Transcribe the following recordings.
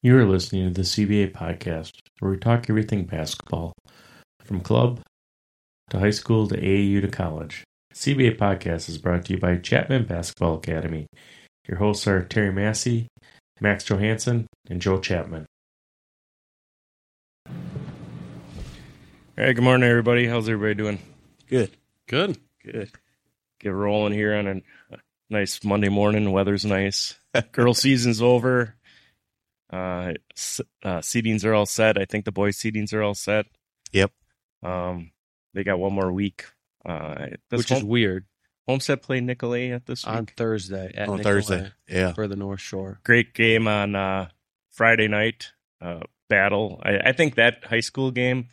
You are listening to the CBA podcast, where we talk everything basketball, from club to high school to AAU to college. CBA podcast is brought to you by Chapman Basketball Academy. Your hosts are Terry Massey, Max Johansson, and Joe Chapman. All right, good morning, everybody. How's everybody doing? Good. Good. Good. Get rolling here on a nice Monday morning. Weather's nice. Girl season's over. Uh, uh, seedings are all set. I think the boys' seedings are all set. Yep. Um, they got one more week. Uh, Which is weird. Homestead play Nicolet at this week on Thursday at on Nicolet Thursday. Yeah. for the North Shore. Great game on uh, Friday night. Uh, battle. I, I think that high school game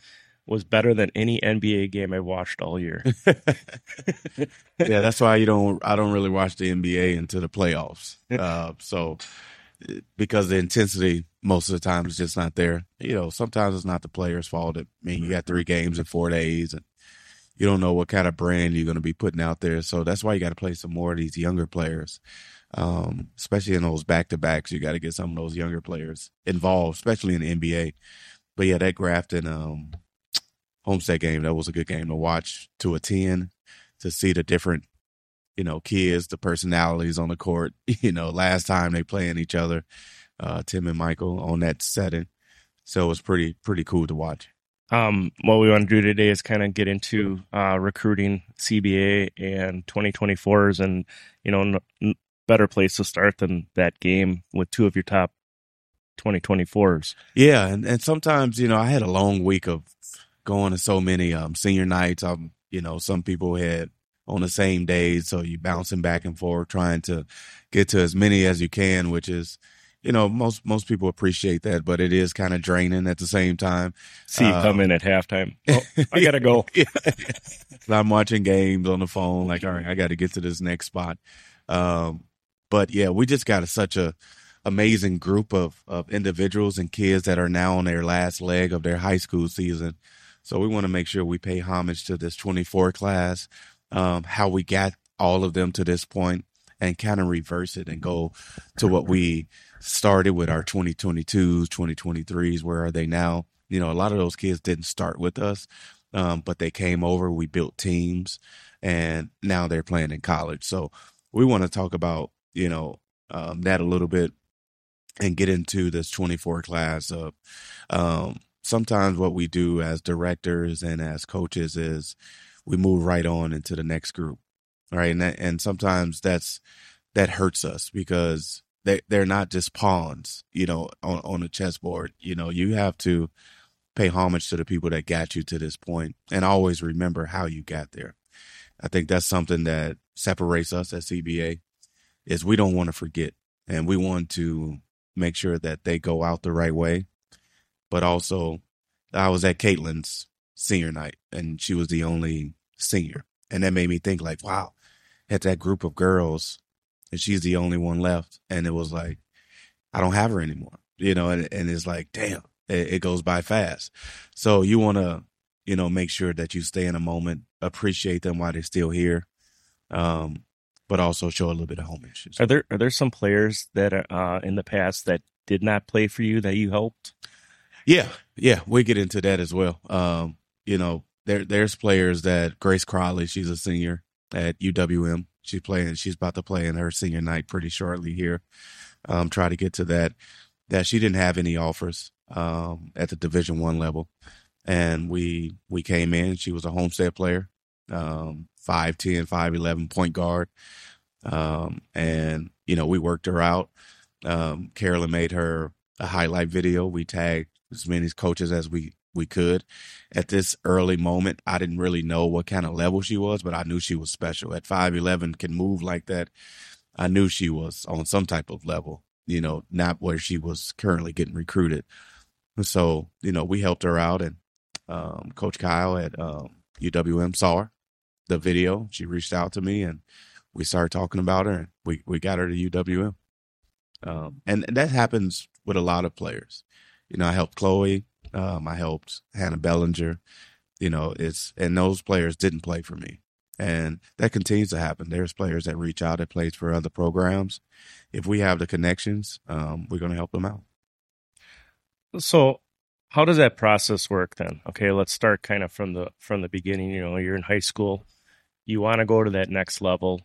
was better than any NBA game I watched all year. yeah, that's why you don't. I don't really watch the NBA into the playoffs. Uh, so because the intensity most of the time is just not there. You know, sometimes it's not the players' fault. I mean, you got three games in four days, and you don't know what kind of brand you're going to be putting out there. So that's why you got to play some more of these younger players, um, especially in those back to backs. You got to get some of those younger players involved, especially in the NBA. But yeah, that Grafton um, Homestead game that was a good game to watch to attend to see the different you know, kids, the personalities on the court. You know, last time they playing each other, uh, Tim and Michael on that setting. So it was pretty pretty cool to watch. Um, what we want to do today is kind of get into uh, recruiting CBA and 2024s, and you know, n- n- better place to start than that game with two of your top 2024s. Yeah, and and sometimes you know I had a long week of going to so many um, senior nights. Um, you know, some people had on the same days. So you're bouncing back and forth, trying to get to as many as you can, which is, you know, most most people appreciate that, but it is kind of draining at the same time. See you uh, come in at halftime. Oh, I gotta go. yeah. I'm watching games on the phone, like, all right, I got to get to this next spot. Um, but yeah, we just got a, such a amazing group of of individuals and kids that are now on their last leg of their high school season. So we want to make sure we pay homage to this 24 class um, how we got all of them to this point and kind of reverse it and go to what we started with our 2022s, 2023s. Where are they now? You know, a lot of those kids didn't start with us, um, but they came over. We built teams, and now they're playing in college. So we want to talk about you know um, that a little bit and get into this 24 class of um, sometimes what we do as directors and as coaches is we move right on into the next group. Right. And that, and sometimes that's, that hurts us because they, they're not just pawns, you know, on, on a chessboard. You know, you have to pay homage to the people that got you to this point and always remember how you got there. I think that's something that separates us at CBA is we don't want to forget and we want to make sure that they go out the right way. But also I was at Caitlin's senior night and she was the only senior. And that made me think like, wow, had that group of girls and she's the only one left. And it was like, I don't have her anymore, you know, and, and it's like, damn, it, it goes by fast. So you want to, you know, make sure that you stay in a moment, appreciate them while they're still here. Um, but also show a little bit of homage. Are there are there some players that are uh, in the past that did not play for you that you helped? Yeah, yeah, we get into that as well. Um, you know, there there's players that Grace Crowley, she's a senior at UWM. She's playing. She's about to play in her senior night pretty shortly here. Um, try to get to that. That she didn't have any offers um, at the Division One level, and we we came in. She was a Homestead player, um, 5'10", 5'11", point guard, um, and you know we worked her out. Um, Carolyn made her a highlight video. We tagged as many coaches as we we could. At this early moment, I didn't really know what kind of level she was, but I knew she was special. At 5'11, can move like that. I knew she was on some type of level, you know, not where she was currently getting recruited. So, you know, we helped her out and um, Coach Kyle at um, UWM saw her, the video. She reached out to me and we started talking about her and we, we got her to UWM. Um, and, and that happens with a lot of players. You know, I helped Chloe um, I helped Hannah Bellinger. You know, it's and those players didn't play for me, and that continues to happen. There's players that reach out that plays for other programs. If we have the connections, um, we're going to help them out. So, how does that process work then? Okay, let's start kind of from the from the beginning. You know, you're in high school, you want to go to that next level.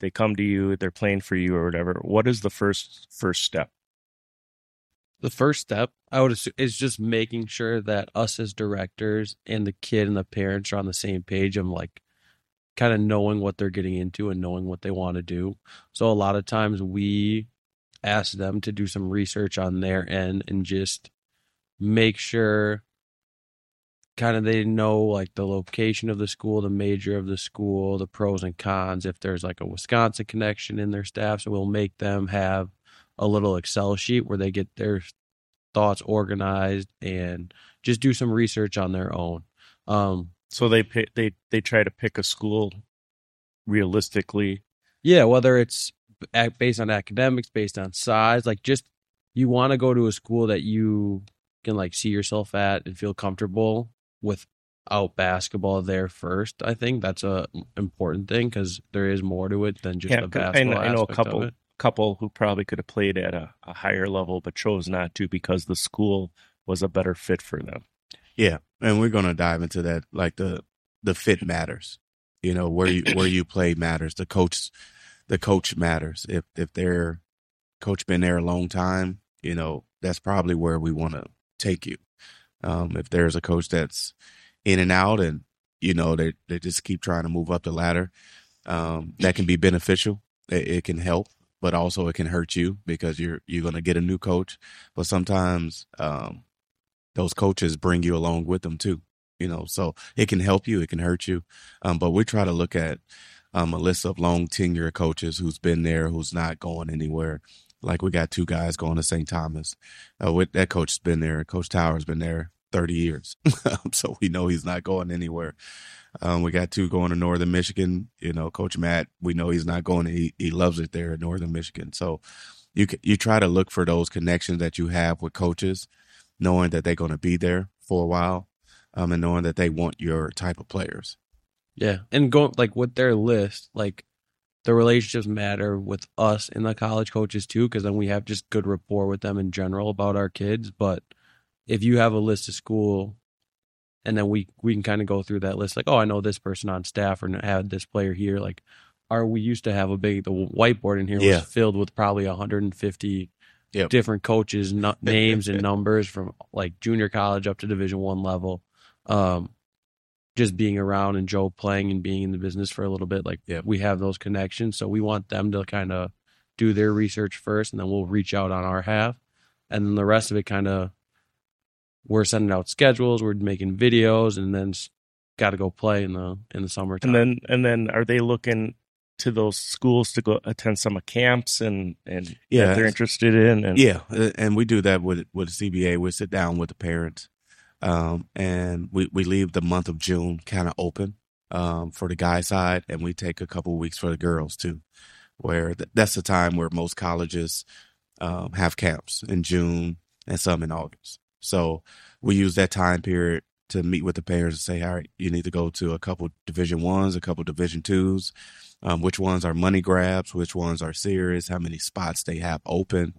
They come to you, they're playing for you or whatever. What is the first first step? The first step, I would assume, is just making sure that us as directors and the kid and the parents are on the same page of like kind of knowing what they're getting into and knowing what they want to do. So a lot of times we ask them to do some research on their end and just make sure kind of they know like the location of the school, the major of the school, the pros and cons. If there's like a Wisconsin connection in their staff, so we'll make them have a little Excel sheet where they get their thoughts organized and just do some research on their own. Um, So they pick, they they try to pick a school realistically. yeah, whether it's based on academics, based on size, like just you want to go to a school that you can like see yourself at and feel comfortable without basketball there first. I think that's a important thing because there is more to it than just Yeah, the 'cause I basketball. know, I know a couple. Couple who probably could have played at a, a higher level but chose not to because the school was a better fit for them. Yeah, and we're gonna dive into that. Like the the fit matters. You know where you where you play matters. The coach, the coach matters. If if their coach been there a long time, you know that's probably where we want to take you. Um, if there's a coach that's in and out, and you know they they just keep trying to move up the ladder, um, that can be beneficial. It, it can help, but also it can hurt you because you're you're gonna get a new coach. But sometimes um, those coaches bring you along with them too. You know, so it can help you, it can hurt you. Um, but we try to look at um, a list of long tenure coaches who's been there, who's not going anywhere. Like we got two guys going to St. Thomas. Uh, with that coach's been there. Coach Tauer's been there 30 years, so we know he's not going anywhere. Um, we got two going to Northern Michigan. You know, Coach Matt, we know he's not going. He he loves it there in Northern Michigan. So you you try to look for those connections that you have with coaches knowing that they're going to be there for a while, um, and knowing that they want your type of players. Yeah, and going like with their list, like the relationships matter with us and the college coaches too, because then we have just good rapport with them in general about our kids. But if you have a list of school, and then we we can kind of go through that list, like, oh, I know this person on staff or had this player here. Like, are we used to have a big the whiteboard in here Yeah. was filled with probably 150 Yep. different coaches, names and numbers from like junior college up to Division One level. Um, just being around and Joe playing and being in the business for a little bit, like Yep. we have those connections. So we want them to kind of do their research first, and then we'll reach out on our half, and then the rest of it kind of we're sending out schedules, we're making videos, and then got to go play in the in the summertime. And then and then are they looking to those schools to go attend some of camps and and Yeah, that they're interested in and Yeah, uh, and we do that with with CBA. We sit down with the parents, um, and we we leave the month of June kind of open um, for the guy side, and we take a couple weeks for the girls too, where th- that's the time where most colleges um, have camps in June and some in August. So we use that time period to meet with the parents and say, all right, you need to go to a couple Division ones, a couple Division twos. Um, which ones are money grabs? Which ones are serious? How many spots they have open?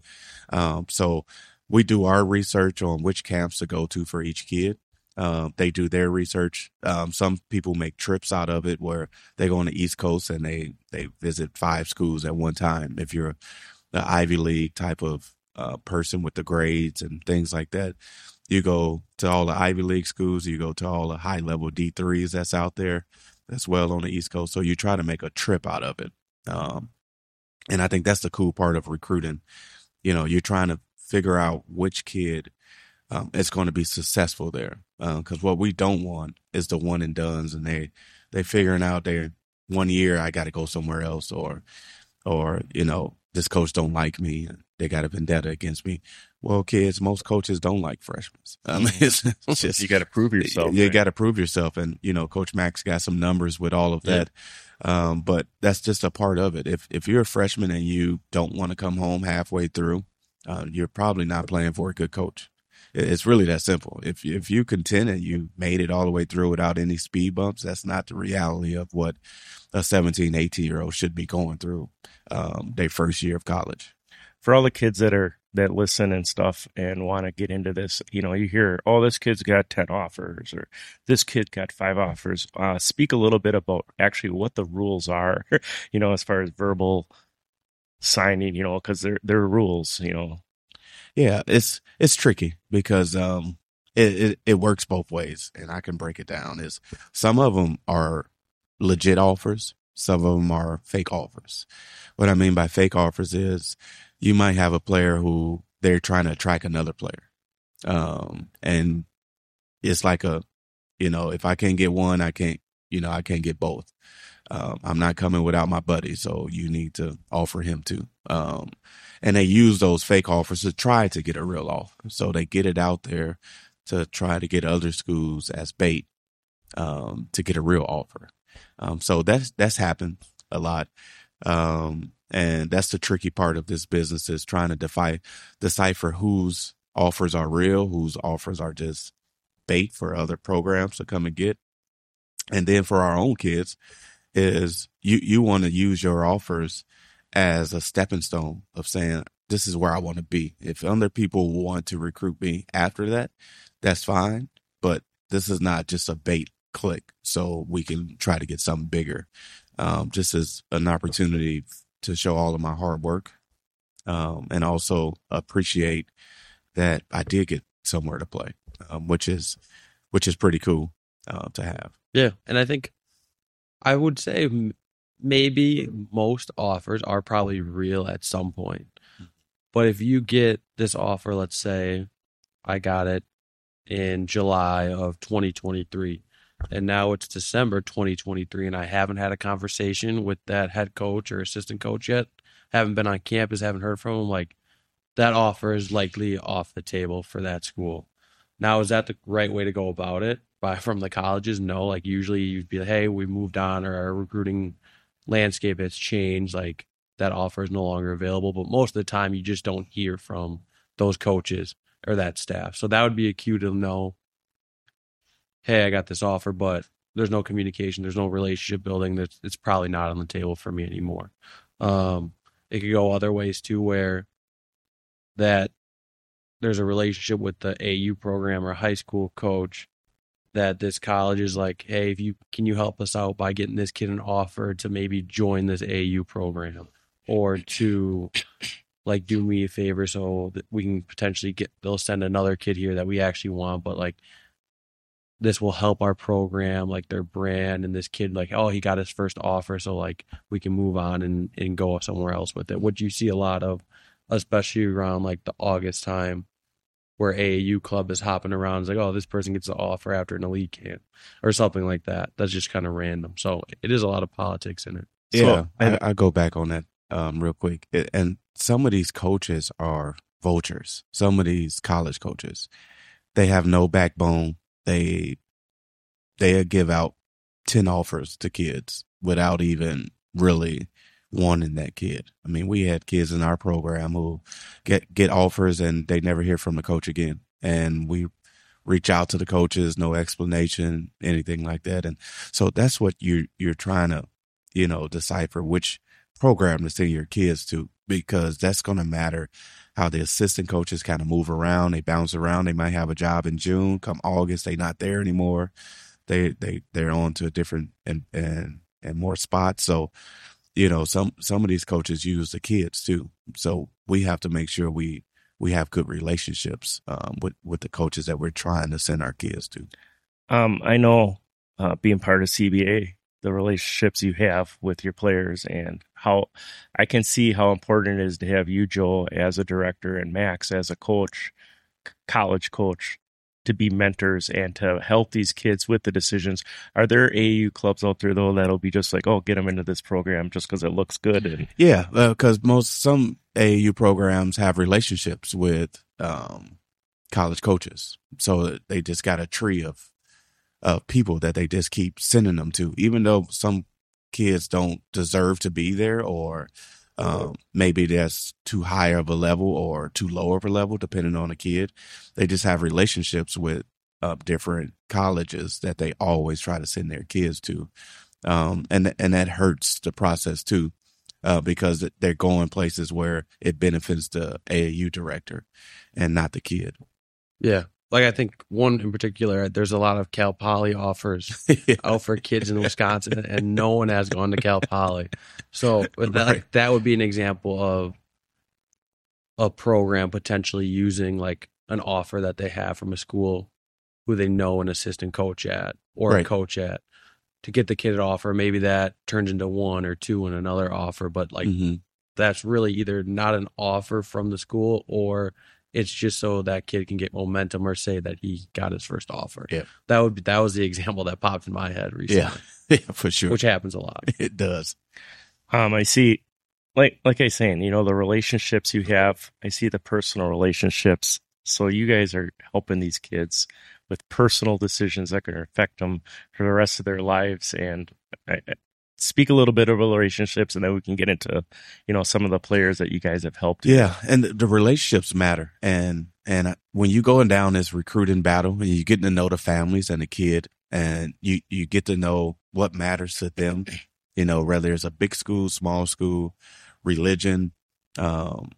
Um, so we do our research on which camps to go to for each kid. Um, they do their research. Um, some people make trips out of it where they go on the East Coast and they they visit five schools at one time. If you're the Ivy League type of uh, person with the grades and things like that, you go to all the Ivy League schools. You go to all the high level D threes that's out there as well on the East Coast. So you try to make a trip out of it. Um, and I think that's the cool part of recruiting. You know, you're trying to figure out which kid um, is going to be successful there. Because what we don't want is the one and dones, and they they figuring out their one year I got to go somewhere else, or or you know this coach don't like me, they got a vendetta against me. Well, kids, most coaches don't like freshmen. I mean, it's, it's just you got to prove yourself. you right? got to prove yourself, and you know, Coach Max got some numbers with all of that. Um, but that's just a part of it. If if you're a freshman and you don't want to come home halfway through, uh, you're probably not playing for a good coach. It's really that simple. If if you contend and you made it all the way through without any speed bumps, that's not the reality of what a 17, 18 year old should be going through um, their first year of college. For all the kids that are that listen and stuff and want to get into this, you know, you hear, oh, this kid's got 10 offers or this kid got five offers. Uh, speak a little bit about actually what the rules are, you know, as far as verbal signing, you know, because there, there are rules, you know. Yeah, it's it's tricky because um it, it, it works both ways, and I can break it down. Is some of them are legit offers, some of them are fake offers. What I mean by fake offers is you might have a player who they're trying to attract another player, um, and it's like a, you know, if I can't get one, I can't, you know, I can't get both. Um, I'm not coming without my buddy, so you need to offer him too. Um, and they use those fake offers to try to get a real offer. So they get it out there to try to get other schools as bait um, to get a real offer. Um, so that's that's happened a lot, um, and that's the tricky part of this business is trying to defy, decipher whose offers are real, whose offers are just bait for other programs to come and get, and then for our own kids, is you you want to use your offers as a stepping stone of saying this is where I want to be. If other people want to recruit me after that, that's fine. But this is not just a bait click, so we can try to get something bigger. Um, just as an opportunity to show all of my hard work, um, and also appreciate that I did get somewhere to play, um, which is which is pretty cool uh, to have. Yeah, and I think I would say maybe most offers are probably real at some point. But if you get this offer, let's say I got it in July of 2023. And now it's December 2023, and I haven't had a conversation with that head coach or assistant coach yet. Haven't been on campus, haven't heard from him. Like, that offer is likely off the table for that school. Now, is that the right way to go about it? By from the colleges? No. Like, usually you'd be like, hey, we moved on, or our recruiting landscape has changed. Like, that offer is no longer available. But most of the time, you just don't hear from those coaches or that staff. So that would be a cue to know, hey, I got this offer, but there's no communication, there's no relationship building. That's it's probably not on the table for me anymore. Um, it could go other ways too, where that there's a relationship with the AU program or high school coach that this college is like, hey, if you can you help us out by getting this kid an offer to maybe join this AU program or to like do me a favor so that we can potentially get they'll send another kid here that we actually want but like this will help our program like their brand and this kid like oh he got his first offer so like we can move on and and go somewhere else with it. What you see a lot of especially around like the august time where aau club is hopping around it's like oh this person gets an offer after an elite camp or something like that. That's just kind of random. So it is a lot of politics in it. Yeah so, I, I go back on that um, real quick. And some of these coaches are vultures. Some of these college coaches, they have no backbone. They they give out 10 offers to kids without even really wanting that kid. I mean, we had kids in our program who get get offers and they never hear from the coach again. And we reach out to the coaches, no explanation, anything like that. And so that's what you you're trying to, you know, decipher which program to send your kids to because that's going to matter how the assistant coaches kind of move around. They bounce around. They might have a job in June. Come August, they not there anymore. They they they're on to a different and and and more spots. So, you know, some some of these coaches use the kids too. So we have to make sure we we have good relationships um, with with the coaches that we're trying to send our kids to. Um, I know uh, being part of CBA, the relationships you have with your players and how I can see how important it is to have you, Joel, as a director and Max as a coach, college coach, to be mentors and to help these kids with the decisions. Are there AU clubs out there though that'll be just like, oh, get them into this program just because it looks good? And yeah, because uh, most some AU programs have relationships with um, college coaches, so they just got a tree of of people that they just keep sending them to, even though some kids don't deserve to be there or um, maybe that's too high of a level or too low of a level, depending on the kid. They just have relationships with uh, different colleges that they always try to send their kids to, um, and and that hurts the process too. uh, because they're going places where it benefits the AAU director and not the kid. Yeah. Like I think one in particular, there's a lot of Cal Poly offers yeah. out for kids in Wisconsin, and no one has gone to Cal Poly. So that Right. that would be an example of a program potentially using like an offer that they have from a school who they know an assistant coach at or a coach at to get the kid an offer. Maybe that turns into one or two and another offer, but like Mhm. that's really either not an offer from the school or it's just so that kid can get momentum or say that he got his first offer. Yeah. That would be, that was the example that popped in my head recently, Yeah. yeah, for sure. which happens a lot. it does. Um, I see, like like I was saying, you know, the relationships you have. I see the personal relationships. So you guys are helping these kids with personal decisions that can affect them for the rest of their lives. And I, I speak a little bit of relationships, and then we can get into, you know, some of the players that you guys have helped. Yeah, and the, relationships matter, and and uh, when you going down this recruiting battle, and you getting to know the families and the kid, and you you get to know what matters to them, you know, whether it's a big school, small school, religion, um,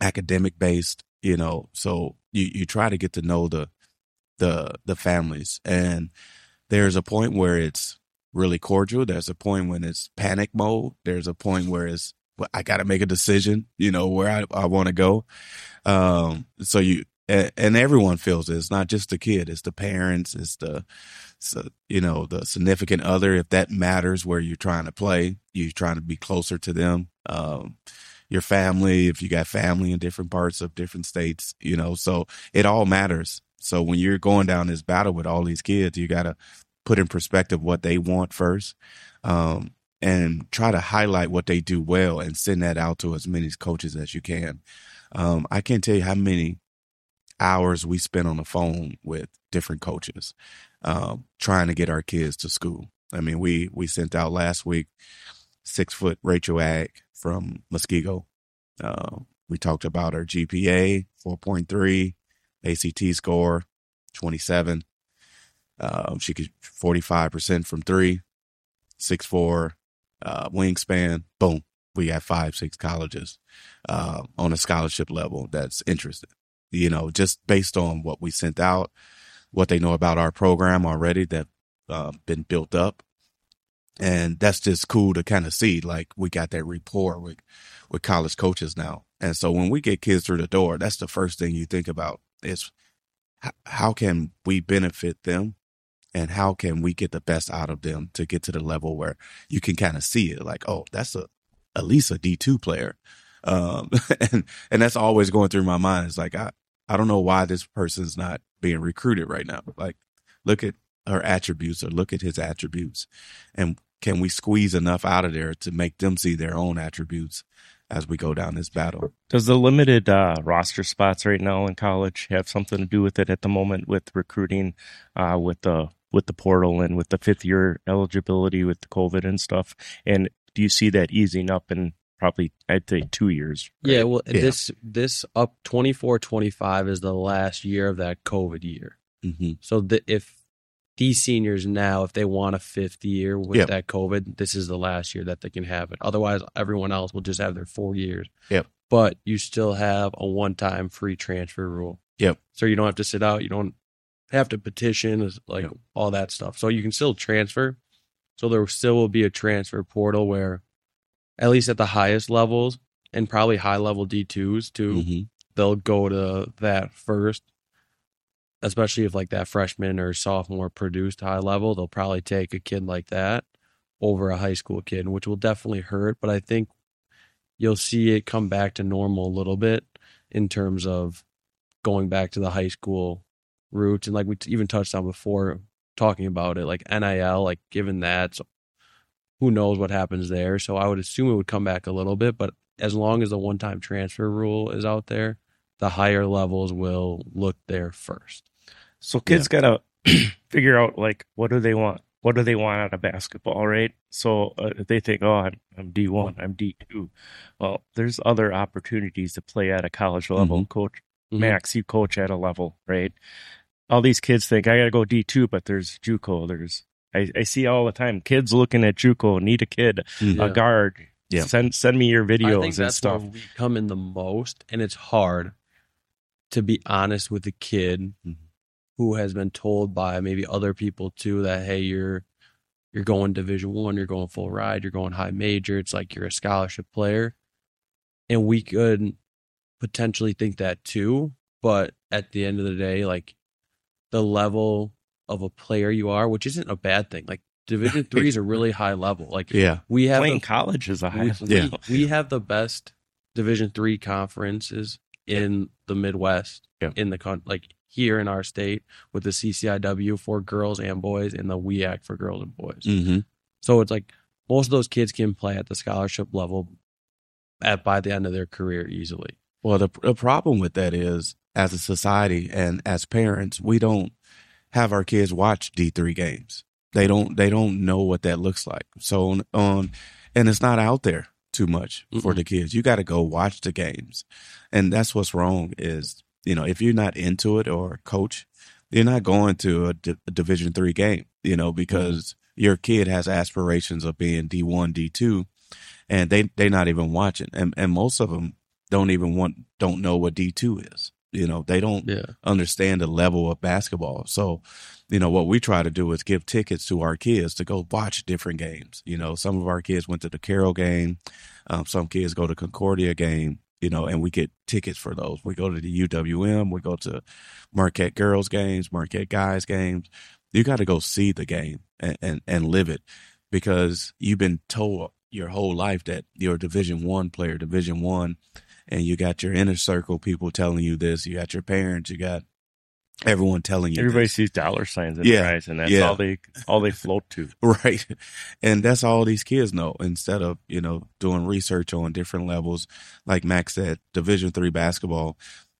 academic based, you know, so you you try to get to know the the the families, and there's a point where it's really cordial. There's a point when it's panic mode. There's a point where it's well, I got to make a decision, you know, where I, I want to go. Um, so you, and, everyone feels it. It's not just the kid, it's the parents, it's the, you know, the significant other. If that matters where you're trying to play, you're trying to be closer to them. Um, your family, if you got family in different parts of different states, you know, so it all matters. So when you're going down this battle with all these kids, you got to put in perspective what they want first. Um, and try to highlight what they do well and send that out to as many coaches as you can. Um, I can't tell you how many hours we spent on the phone with different coaches, um, trying to get our kids to school. I mean, we, we sent out last week six foot Rachel Ag from Muskego. Uh, we talked about her GPA, 4.3, ACT score, 27. Um, she could 45% from three, six, four, uh, wingspan. Boom. We got five, six colleges, uh, on a scholarship level that's interested, you know, just based on what we sent out, what they know about our program already that, uh, been built up. And that's just cool to kind of see. Like we got that rapport with, with college coaches now. And so when we get kids through the door, that's the first thing you think about is how can we benefit them and how can we get the best out of them to get to the level where you can kind of see it like oh that's a at least a d2 player. Um and and that's always going through my mind it's like i i don't know why this person's not being recruited right now. Like look at her attributes or look at his attributes and can we squeeze enough out of there to make them see their own attributes as we go down this battle? Does the limited uh, roster spots right now in college have something to do with it at the moment with recruiting, uh, with the with the portal and with the fifth year eligibility with the COVID and stuff? And do you see that easing up in probably I'd say two years? right? Yeah, well, Yeah. this this up 24 25 is the last year of that COVID year. mm-hmm. So the, if these seniors now, if they want a fifth year with Yep. that COVID, this is the last year that they can have it. Otherwise, everyone else will just have their four years. Yep. But you still have a one time free transfer rule. Yep. So you don't have to sit out. You don't have to petition, like all that stuff. So you can still transfer. So there still will be a transfer portal where, at least at the highest levels and probably high level D2s too, Mm-hmm. they'll go to that first. Especially if like that freshman or sophomore produced high level, they'll probably take a kid like that over a high school kid, which will definitely hurt. But I think you'll see it come back to normal a little bit in terms of going back to the high school roots. And like we t- even touched on before talking about it, like NIL, like given that, so who knows what happens there. So I would assume it would come back a little bit, but as long as the one time transfer rule is out there, the higher levels will look there first. So kids gotta figure out like what do they want? What do they want out of basketball, right? So uh, if they think, oh, I'm I'm D one, I'm D two. Well, there's other opportunities to play at a college level. Coach Mhm. Max, you coach at a level, right? All these kids think I gotta go D two, but there's JUCO. There's I, I see all the time kids looking at JUCO, need a kid, Mm-hmm. Yeah. a guard. Yeah. Send send me your I think videos and stuff. where we come in the most, and it's hard to be honest with a kid Mhm. who has been told by maybe other people too that hey, you're you're going Division One, you're going full ride, you're going high major. It's like you're a scholarship player, and we could potentially think that too. But at the end of the day, like the level of a player you are, which isn't a bad thing. Like Division Three is a really high level. Like Yeah. we have Playing the college is a high. we, Yeah. we, we have the best Division three conferences in the Midwest, Yeah. in the con- like here in our state with the CCIW for girls and boys and the WIAC for girls and boys. Mm-hmm. So it's like most of those kids can play at the scholarship level at by the end of their career easily. Well, the, the problem with that is, as a society and as parents, we don't have our kids watch D three games. They don't. They don't know what that looks like. So on, on and it's not out there too much for Mm-mm. the kids. You got to go watch the games, and that's what's wrong. Is you know if you're not into it or coach, you're not going to a, D- a Division three game. You know because your kid has aspirations of being D one, D two, and they they're not even watching, and and most of them don't even want don't know what D two is. You know, they don't Yeah. understand the level of basketball. So, you know, what we try to do is give tickets to our kids to go watch different games. You know, some of our kids went to the Carroll game, um, some kids go to Concordia game. You know, and we get tickets for those. We go to the UWM, we go to Marquette girls games, Marquette guys games. You got to go see the game and, and and live it because you've been told your whole life that you're a Division One player, Division One, and you got your inner circle people telling you this. You got your parents. You got everyone telling you. Everybody this. sees dollar signs in Yeah. their eyes, and that's Yeah. all they all they float to. right, and that's all these kids know. Instead of you know doing research on different levels, like Max said, Division Three basketball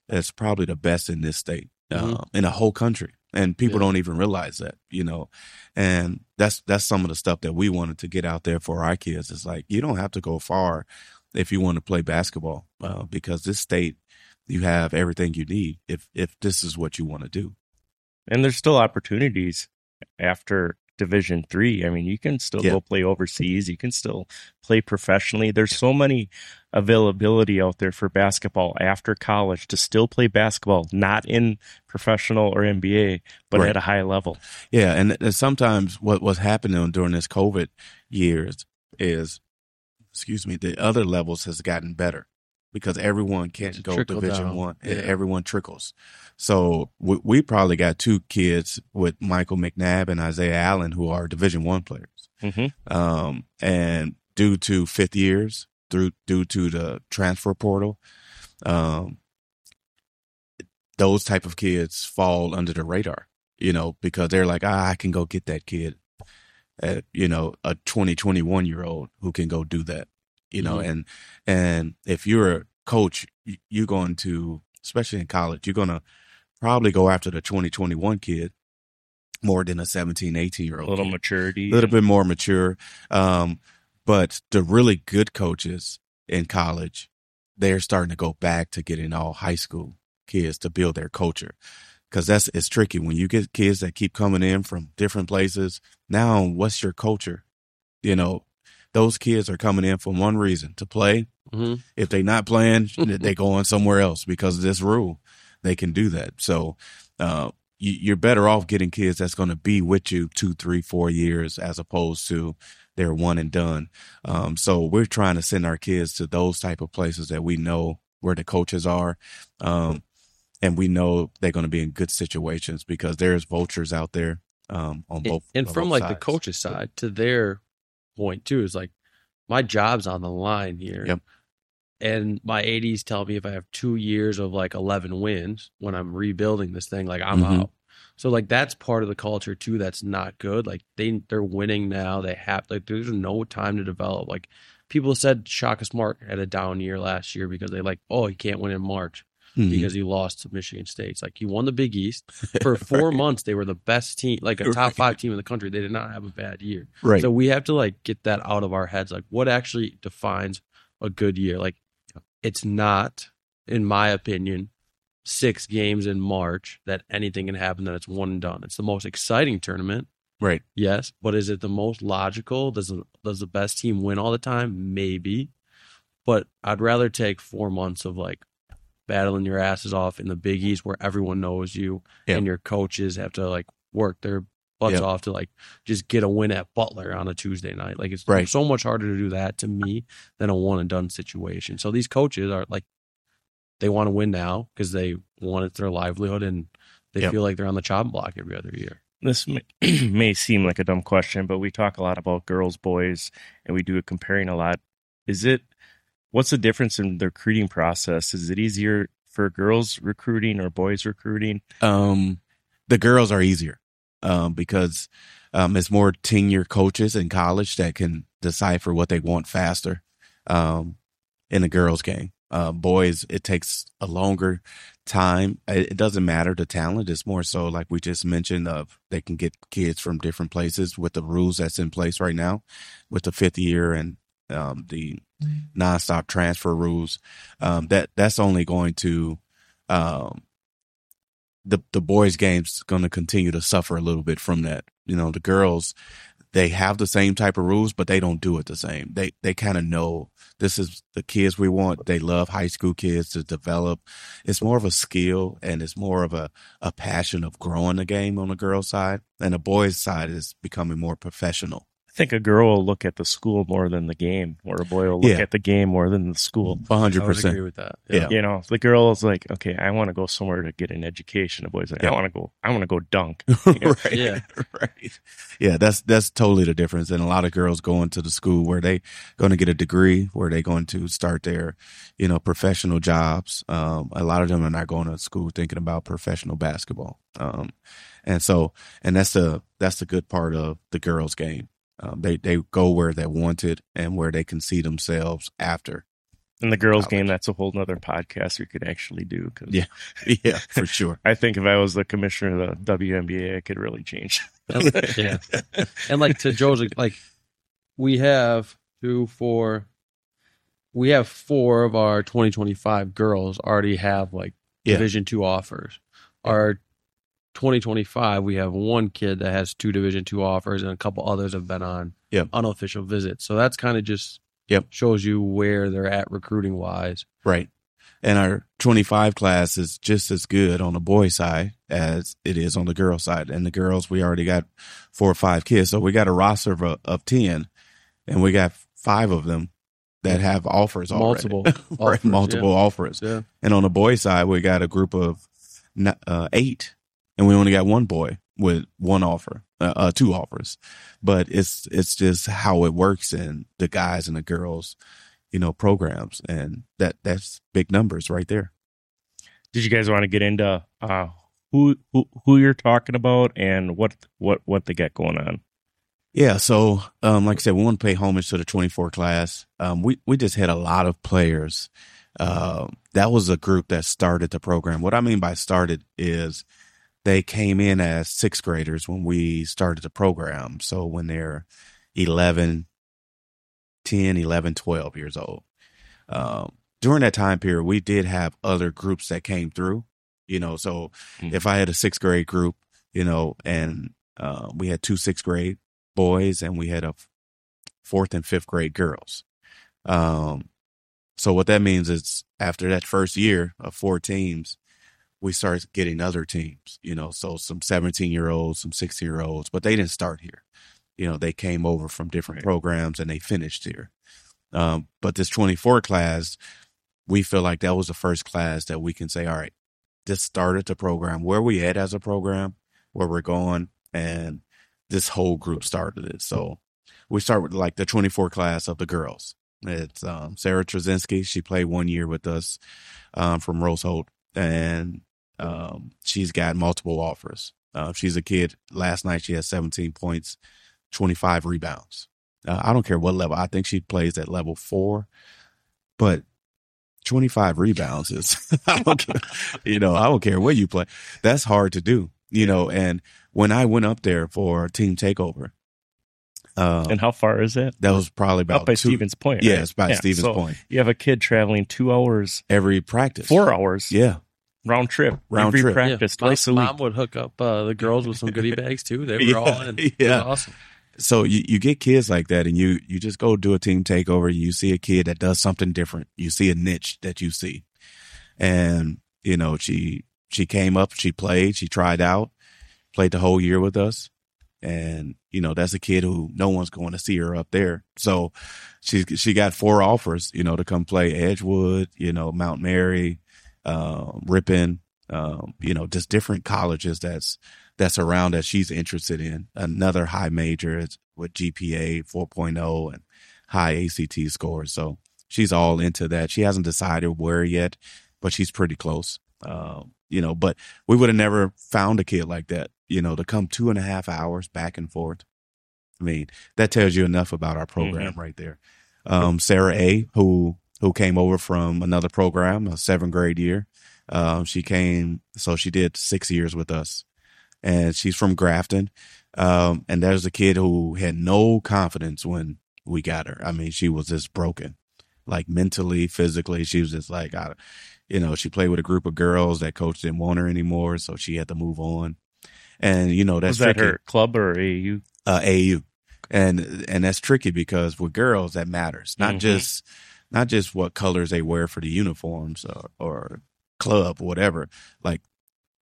is probably the best in this state, Mhm. uh, in the whole country, and people Yeah. don't even realize that. You know, and that's that's some of the stuff that we wanted to get out there for our kids. It's like you don't have to go far if you want to play basketball, uh, because this state you have everything you need if if this is what you want to do. And there's still opportunities after Division Three. I mean, you can still Yeah. go play overseas. You can still play professionally. There's so many availability out there for basketball after college to still play basketball, not in professional or NBA, but Right. at a high level. Yeah, and, and sometimes what was happening during this COVID years is, excuse me, the other levels has gotten better because everyone can't go Division down. One. Yeah. Everyone trickles. So we, we probably got two kids with Michael McNabb and Isaiah Allen who are Division One players. hmm Um, and due to fifth years, through due to the transfer portal, um, those type of kids fall under the radar, you know, because they're like, ah, I can go get that kid, uh, you know, a 20, 21 year old who can go do that, you know, Mhm. and, and if you're a coach, you- you're going to, especially in college, you're going to probably go after the 20, 21 kid more than a 17, 18 year A old. little kid maturity. a little bit more mature. Um, but the really good coaches in college, they're starting to go back to getting all high school kids to build their culture. Cause that's, it's tricky when you get kids that keep coming in from different places. Now, what's your culture? You know, those kids are coming in for one reason to play. hmm If they're not playing, they go on somewhere else because of this rule. They can do that. So, uh, you, you're better off getting kids that's going to be with you two, three, four years as opposed to they're one and done. Um, so we're trying to send our kids to those type of places that we know where the coaches are. Um, and we know they're going to be in good situations because there's vultures out there, um, on And, both. and from both like the sides. coach's side to their point too is like my job's on the line here. Yep. And my ADs tell me if I have two years of like 11 wins when I'm rebuilding this thing, like I'm Mhm. out. So like that's part of the culture too. That's not good. Like they they're winning now. They have like there's no time to develop. Like people said, Shaka Smart had a down year last year because they like oh he can't win in March Mhm. because he lost to Michigan State. It's like he won the Big East for four Right. months. They were the best team, like a top five team in the country. They did not have a bad year. right. So we have to like get that out of our heads. Like what actually defines a good year? Like it's not, in my opinion, six games in March that anything can happen that it's one and done. It's the most exciting tournament, Right. Yes, but is it the most logical? Does the, does the best team win all the time? Maybe, but I'd rather take four months of like battling your asses off in the Big East where everyone knows you Yeah. and your coaches have to like work their butts Yeah. off to like just get a win at Butler on a Tuesday night. Like it's Right. so much harder to do that to me than a one and done situation. So these coaches are like they want to win now because they want it's their livelihood and they Yep. feel like they're on the chopping block every other year. This may, may seem like a dumb question, but we talk a lot about girls, boys, and we do it comparing a lot. Is it what's the difference in the recruiting process? Is it easier for girls recruiting or boys recruiting? Um, the girls are easier um, because um, it's more tenure coaches in college that can decipher what they want faster um, in the girls' game. Uh, boys, it takes a longer time. It, it doesn't matter the talent; it's more so like we just mentioned. Of they can get kids from different places with the rules that's in place right now, with the fifth year and um, the nonstop transfer rules. Um, that that's only going to um, the the boys games going to continue to suffer a little bit from that. You know, the girls they have the same type of rules, but they don't do it the same. They they kind of know this is the kids we want. They love high school kids to develop. It's more of a skill and it's more of a a passion of growing the game on the girls' side, and the boys' side is becoming more professional. I think a girl will look at the school more than the game, or a boy will look Yeah. at the game more than the school. One hundred I would percent. agree with that. Yeah. You know, the girl is like, okay, I want to go somewhere to get an education. The boy's like, Yeah. I want to go, I want to go dunk. right. Yeah. Right. Yeah, that's that's totally the difference. And a lot of girls going to the school where they going to get a degree, where they going to start their, you know, professional jobs. Um, a lot of them are not going to school thinking about professional basketball. Um, and so, and that's the that's the good part of the girls' game. Um, they they go where they wanted and where they can see themselves after. In the girls' College. game, that's a whole nother podcast we could actually do. 'cause Yeah. yeah, for sure. I think if I was the commissioner of the WNBA, I could really change. yeah. And like to Joe's, like we have two, four, we have four of our 2025 girls already have like Yeah. Division two offers. Our 2025, we have one kid that has two Division two offers, and a couple others have been on Yep. unofficial visits. So that's kind of just Yep. shows you where they're at recruiting wise. Right. And our 25 class is just as good on the boy side as it is on the girl side. And the girls, we already got four or five kids. So we got a roster of, uh, of 10 and we got five of them that have offers already. Multiple right, offers, multiple offers. Yeah. And on the boy side, we got a group of uh, eight and we only got one boy with one offer, uh, uh, two offers. But it's, it's just how it works in the guys and the girls, you know, programs. And that, that's big numbers right there. Did you guys want to get into uh, who who who you're talking about and what what what they got going on? Yeah. So, um, like I said, we want to pay homage to the 24 class. Um, we, we just had a lot of players. Um, that was a group that started the program. What I mean by started is they came in as sixth graders when we started the program. So when they're 11, 10, 11, 12 years old. Um, during that time period, we did have other groups that came through, you know, so Mhm. if I had a sixth grade group, you know, and, uh, we had two sixth grade boys and we had a fourth and fifth grade girls. Um, so what that means is after that first year of four teams, we start getting other teams, you know, so some 17 year olds, some 16 year olds, but they didn't start here. You know, they came over from different Right. programs and they finished here. Um, but this 24 class, we feel like that was the first class that we can say, all right, this started the program. Where we at as a program, where we're going, and this whole group started it. So we start with like the 24 class of the girls. It's um, Sarah Trzynski. She played one year with us um, from Rosholt, and um, she's got multiple offers. Uh, she's a kid. Last night she had 17 points, 25 rebounds. Uh, I don't care what level. I think she plays at level four, but 25 rebounds is, I don't care, you know, I don't care where you play. That's hard to do, you know. And when I went up there for team takeover, uh, And how far is it? that was probably about Up by two, Stevens Point. Yeah, right? it's by Stevens so Point. You have a kid traveling two hours, Every practice, four hours. Yeah, round trip, Round every trip. practice Yeah, twice a mom would hook up uh, the girls with some goodie bags too. They were Yeah, all in. It was yeah. awesome. so you, you get kids like that and you you just go do a team takeover you see a kid that does something different you see a niche that you see and you know she she came up she played she tried out played the whole year with us and you know that's a kid who no one's going to see her up there so she she got four offers you know to come play edgewood you know mount mary um ripon um you know just different colleges that's that's around that she's interested in. Another high major is with GPA 4.0 and high ACT scores. So she's all into that. She hasn't decided where yet, but she's pretty close. Um, you know, but we would have never found a kid like that, you know, to come two and a half hours back and forth. I mean, that tells you enough about our program right there. Um, Sarah A, who who came over from another program, a seventh grade year. Um, she came, so she did six years with us and she's from Grafton. Um, and there's a kid who had no confidence when we got her. I mean, she was just broken, like mentally, physically. She was just like, I, you know, she played with a group of girls that coach didn't want her anymore, so she had to move on. And you know, that's Was that tricky. her club or AU? Uh, AU, and and that's tricky because with girls that matters, not Mhm. just not just what colors they wear for the uniforms or, or club or whatever. Like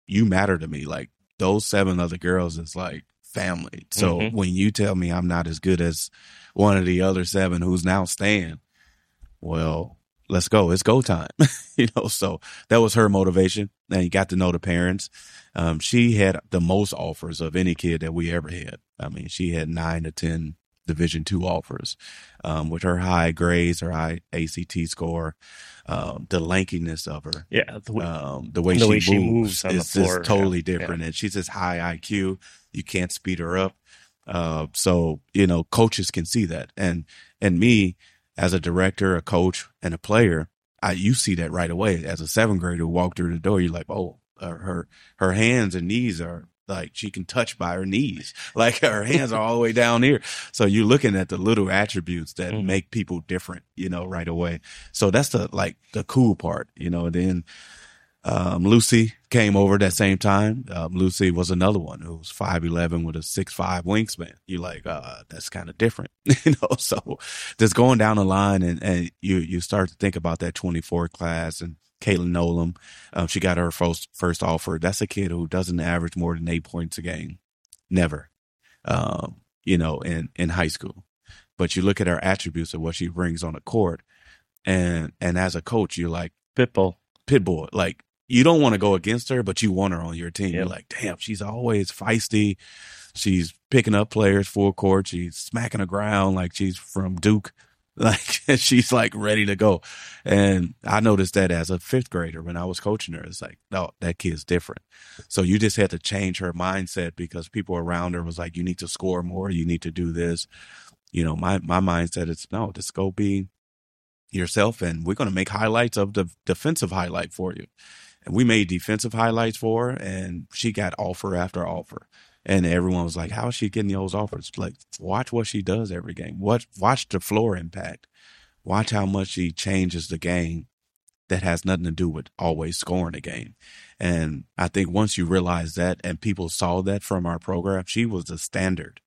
you matter to me. Like those seven other girls is like family. So Mhm. when you tell me I'm not as good as one of the other seven who's now staying, well, let's go. It's go time. you know, so that was her motivation. And you got to know the parents. Um, she had the most offers of any kid that we ever had. I mean, she had nine to ten division two offers. Um, with her high grades, her high ACT score, um, the lankiness of her Yeah, the, way- um, the way, the she, way she moves moves on the is just totally yeah, different. And she's just high IQ. You can't speed her up. Uh, so, you know, coaches can see that. And, and me as a director, a coach and a player, I, you see that right away as a seventh grader who walked through the door. You're like, Oh, her, her hands and knees are like she can touch by her knees. Like her hands are all the way down here. So you're looking at the little attributes that Mhm. make people different, you know, right away. So that's the like the cool part, you know. And then um, Lucy came over that same time. Um, Lucy was another one who was five eleven with a six five wingspan. You're like uh, that's kind of different, you know. So just going down the line, and, and you you start to think about that twenty four class and Caitlin Nolan. Um, she got her first first offer. That's a kid who doesn't average more than eight points a game, never. Um, you know, in in high school, but you look at her attributes of what she brings on the court, and and as a coach, you're like Pitbull. Pitbull. Like you don't want to go against her, but you want her on your team. You're like, damn, she's always feisty. She's picking up players full court. She's smacking the ground like she's from Duke. Like she's like ready to go. And I noticed that as a fifth grader when I was coaching her. It's like, no, that kid's different. So you just had to change her mindset because people around her was like, you need to score more. You need to do this. You know, my, my mindset is no, just go be yourself and we're going to make highlights of the defensive highlight for you. And we made defensive highlights for her and she got offer after offer. And everyone was like, how is she getting those offers? Like, watch what she does every game. Watch, watch the floor impact. Watch how much she changes the game that has nothing to do with always scoring a game. And I think once you realize that and people saw that from our program, she was the standard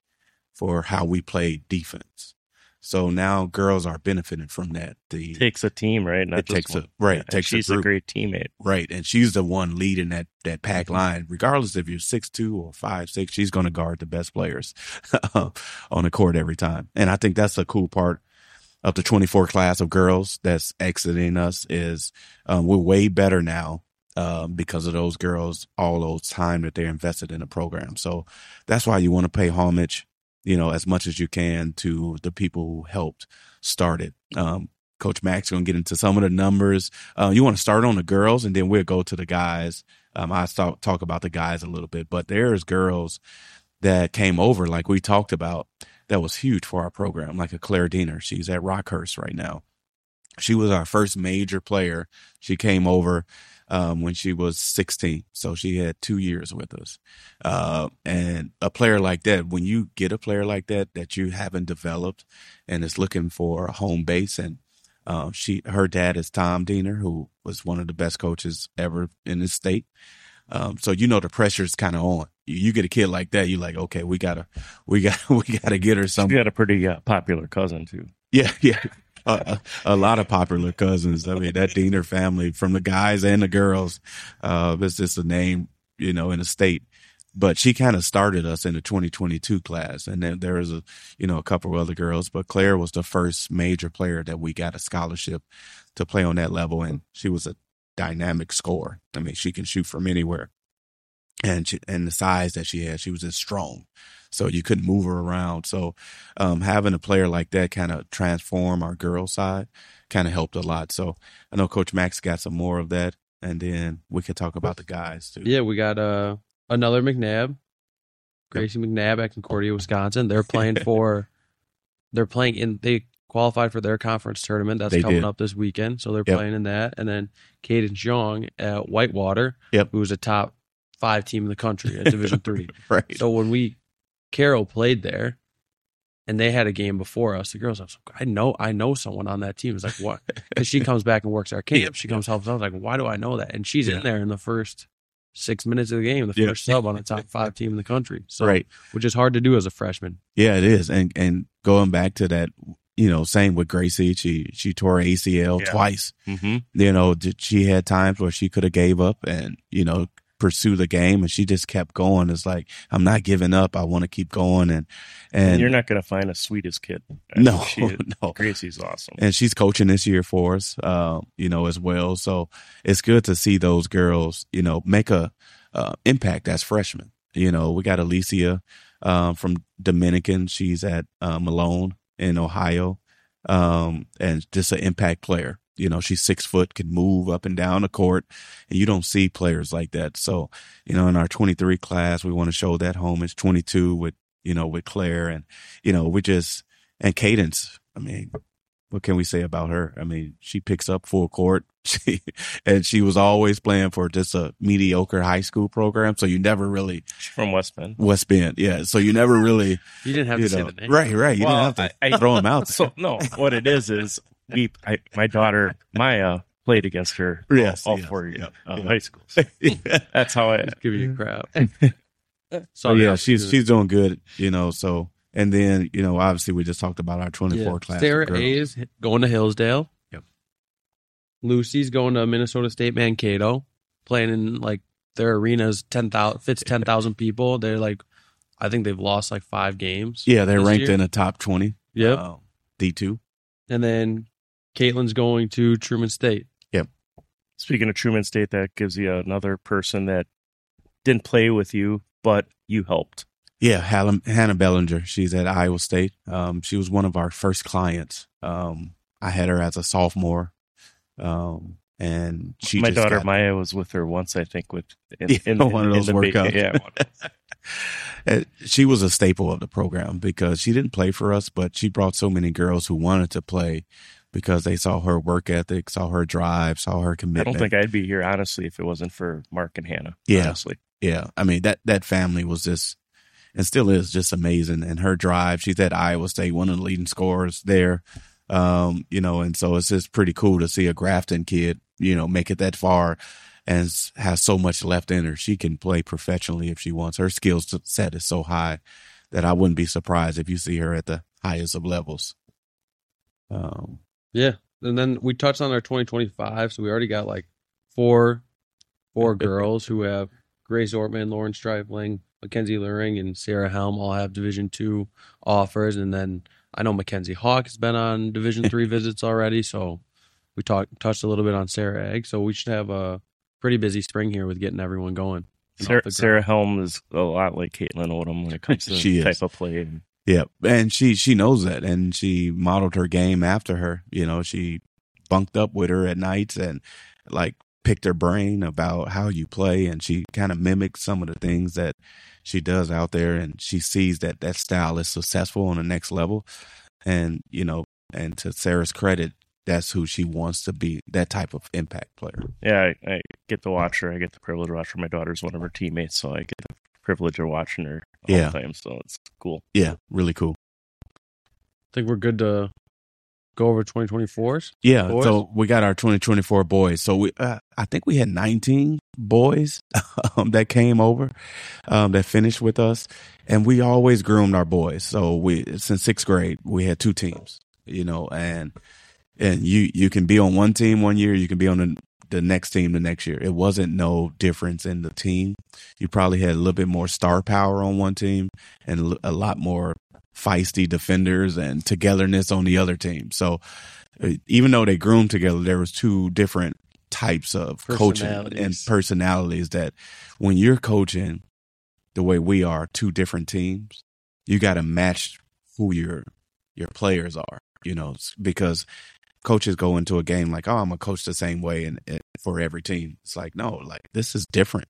for how we played defense. So now girls are benefiting from that. The Takes a team, right? Not it takes one. a right. It takes she's a a, great teammate. right, and she's the one leading that that pack line. Regardless if you're six two or five six, she's going to guard the best players on the court every time. And I think that's a cool part of the 24 class of girls that's exiting us is um, we're way better now um, because of those girls, all those time that they're invested in the program. So that's why you want to pay homage, you know, as much as you can to the people who helped start it. Um, Coach Max going to get into some of the numbers. Uh, you want to start on the girls, and then we'll go to the guys. Um, I talk talk about the guys a little bit, but there's girls that came over, like we talked about, that was huge for our program, like a Claire Diener. She's at Rockhurst right now. She was our first major player. She came over um, when she was 16. So she had two years with us. Uh, and a player like that, when you get a player like that, that you haven't developed and is looking for a home base and uh, she, her dad is Tom Diener, who was one of the best coaches ever in this state. Um, so you know the pressure's kind of on. You, you get a kid like that, you're like, okay, we gotta, we gotta, we gotta get her something. You got a pretty uh, popular cousin too. Yeah, yeah. A, a lot of popular cousins. I mean, that Diener family, from the guys and the girls, uh, it's just a name, you know, in the state. But she kind of started us in the 2022 class, and then there was a, you know, a couple of other girls. But Claire was the first major player that we got a scholarship to play on that level, and she was a dynamic scorer. I mean, she can shoot from anywhere, and she, and the size that she had, she was just strong. So you couldn't move her around. So um, having a player like that kind of transform our girl side kind of helped a lot. So I know Coach Max got some more of that, and then we could talk about the guys too. Yeah, we got uh another McNabb, Gracie McNabb at Concordia, Wisconsin. They're playing for, they're playing in. They qualified for their conference tournament that's They coming did. up this weekend, so they're Yep. playing in that. And then Caden Jong at Whitewater, Yep. who was a top five team in the country at Division three. right. So when we Carol played there, and they had a game before us, the girls, I was like, I know, I know someone on that team. It's like what? Because she comes back and works our camp. She comes helps. I was like, why do I know that? And she's Yeah. in there in the first six minutes of the game, the Yeah. first sub on a top five team in the country. So, right. which is hard to do as a freshman. Yeah, it is. And and going back to that, you know, same with Gracie, she she tore ACL Yeah. twice. Mm-hmm. You know, did- she had times where she could have gave up and you know pursue the game, and she just kept going. It's like I'm not giving up. I want to keep going. And And, and you're not going to find a sweetest kid. I no, she- no. Gracie's awesome. and she's coaching this year for us, uh, you know, as well. So it's good to see those girls, you know, make a uh, impact as freshmen. You know, we got Alicia um, from Dominican. She's at uh, Malone in Ohio, um, and just an impact player. You know, she's six foot, can move up and down the court, and you don't see players like that. So, you know, in our 23 class, we want to show that home. It's 22 with, you know, with Claire, and you know, we just and Cadence. I mean, what can we say about her? I mean, she picks up full court. She, and she was always playing for just a mediocre high school program. So you never really, She's from West Bend. West Bend. Yeah. So you never really, You didn't have you to say the name. right, right. You Well, didn't have to I- I- throw them out. So no, what it is is we. I, my daughter Maya played against her. all- Yes, all, yes, four yeah, uh, yeah. high schools. there. That's how I. Just give you crap. so So yeah, she's, she's doing good, you know, so, and then, you know, obviously we just talked about our 24 class. Sarah girls. A is going to Hillsdale. Yep. Lucy's going to Minnesota State Mankato, playing in like their arena's ten thousand fits ten thousand people. They're like, I think they've lost like five games. Yeah. They're ranked year. in the top 20. Yep. uh, D2. and then Caitlin's going to Truman State. Yep. Speaking of Truman State, that gives you another person that didn't play with you, but you helped. Yeah, Hannah, Hannah Bellinger. She's at Iowa State. Um, she was one of our first clients. Um, I had her as a sophomore, um, and she my just daughter got- Maya was with her once, I think, with in, Yeah, in, one of those workouts. Yeah, she was a staple of the program because she didn't play for us, but she brought so many girls who wanted to play because they saw her work ethic, saw her drive, saw her commitment. I don't think I'd be here honestly if it wasn't for Mark and Hannah. Yeah. honestly. Yeah, I mean that that family was just and still is just amazing. And her drive, she's at Iowa State, one of the leading scorers there. Um, you know, and so it's just pretty cool to see a Grafton kid, you know, make it that far and has so much left in her. She can play professionally if she wants. Her skill set is so high that I wouldn't be surprised if you see her at the highest of levels. Um, Yeah, and then we touched on our 2025, so we already got like four four girls who have Grace Ortman, Lauren Stripling, Mackenzie Luring, and Sarah Helm all have Division two offers, and then I know Mackenzie Hawk has been on Division three visits already, so we talked touched a little bit on Sarah Egg, so we should have a pretty busy spring here with getting everyone going. Sarah, Sarah Helm is a lot like Caitlin Odom when it comes to She type is. of play. And Yeah, and she she knows that, and she modeled her game after her. You know, she bunked up with her at nights and like picked her brain about how you play, and she kind of mimicked some of the things that she does out there, and she sees that that style is successful on the next level, and you know, and to Sarah's credit, that's who she wants to be, that type of impact player. yeah, I, I get to watch her. I get the privilege of watching her. My daughter's one of her teammates, so I get the privilege of watching her Yeah. the time. So it's cool. Yeah, really cool. I think we're good to go over 2024s? Yeah, Boys? so we got our 2024 boys. So we, uh, I think we had 19 boys um, that came over, um, that finished with us, and we always groomed our boys. So we since sixth grade, we had two teams, you know, and and you you can be on one team one year, you can be on the, next team the next year. It wasn't no difference in the team. You probably had a little bit more star power on one team and a lot more feisty defenders and togetherness on the other team. So uh, even though they groomed together, there was two different types of coaching and Personalities. personalities that when you're coaching the way we are, two different teams, you got to match who your your players are, you know, because coaches go into a game like, "Oh, I'm gonna coach the same way and, for every team." It's like, "No, like this is different.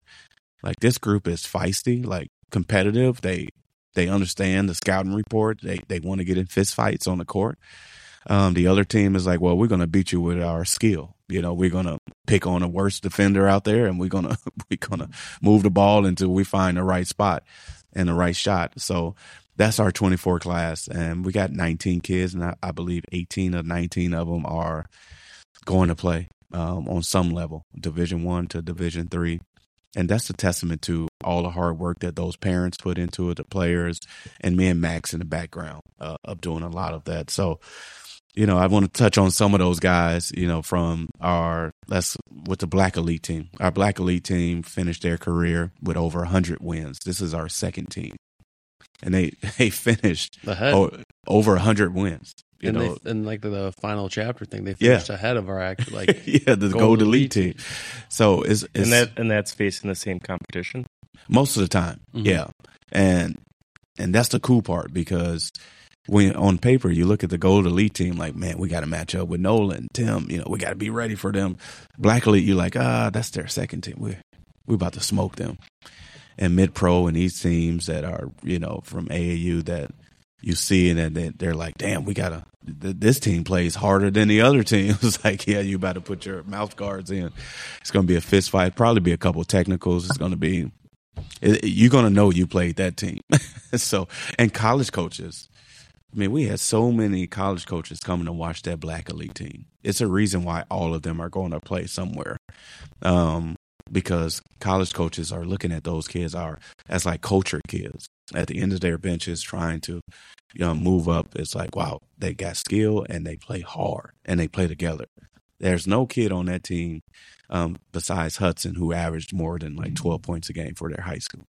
Like this group is feisty, like competitive. They they understand the scouting report. They they want to get in fist fights on the court. Um, the other team is like, well, we're gonna beat you with our skill. You know, we're gonna pick on the worst defender out there, and we're gonna we're gonna move the ball until we find the right spot and the right shot. So that's our 24 class, and we got 19 kids, and I, I believe 18 or 19 of them are going to play um, on some level, Division One to Division Three and that's a testament to all the hard work that those parents put into it, the players, and me and Max in the background uh, of doing a lot of that. So, you know, I want to touch on some of those guys. You know, from our let's with the Black Elite team. Our Black Elite team finished their career with over hundred wins. This is our second team, and they they finished Ahead. o- over hundred wins. You and know, they, and like the, the final chapter thing, they Yeah. finished ahead of our act, like yeah, the Gold Gold, Elite Elite team. So it's, it's and that and that's facing the same competition. most of the time Mhm. yeah and and that's the cool part because when on paper you look at the gold elite team like man we got to match up with nolan tim you know we got to be ready for them black elite you're like ah that's their second team we we about to smoke them and mid pro and these teams that are you know from aau that you see and then they- they're like damn we gotta th- this team plays harder than the other team it's like yeah you about to put your mouth guards in it's gonna be a fist fight probably be a couple technicals it's gonna be it- you're gonna know you played that team. so, and college coaches. I mean, we had so many college coaches coming to watch that Black Elite team. It's a reason why all of them are going to play somewhere, um, because college coaches are looking at those kids are as like culture kids at the end of their benches, trying to you know move up. It's like wow, they got skill and they play hard and they play together. There's no kid on that team um, besides Hudson, who averaged more than like 12 points a game for their high school.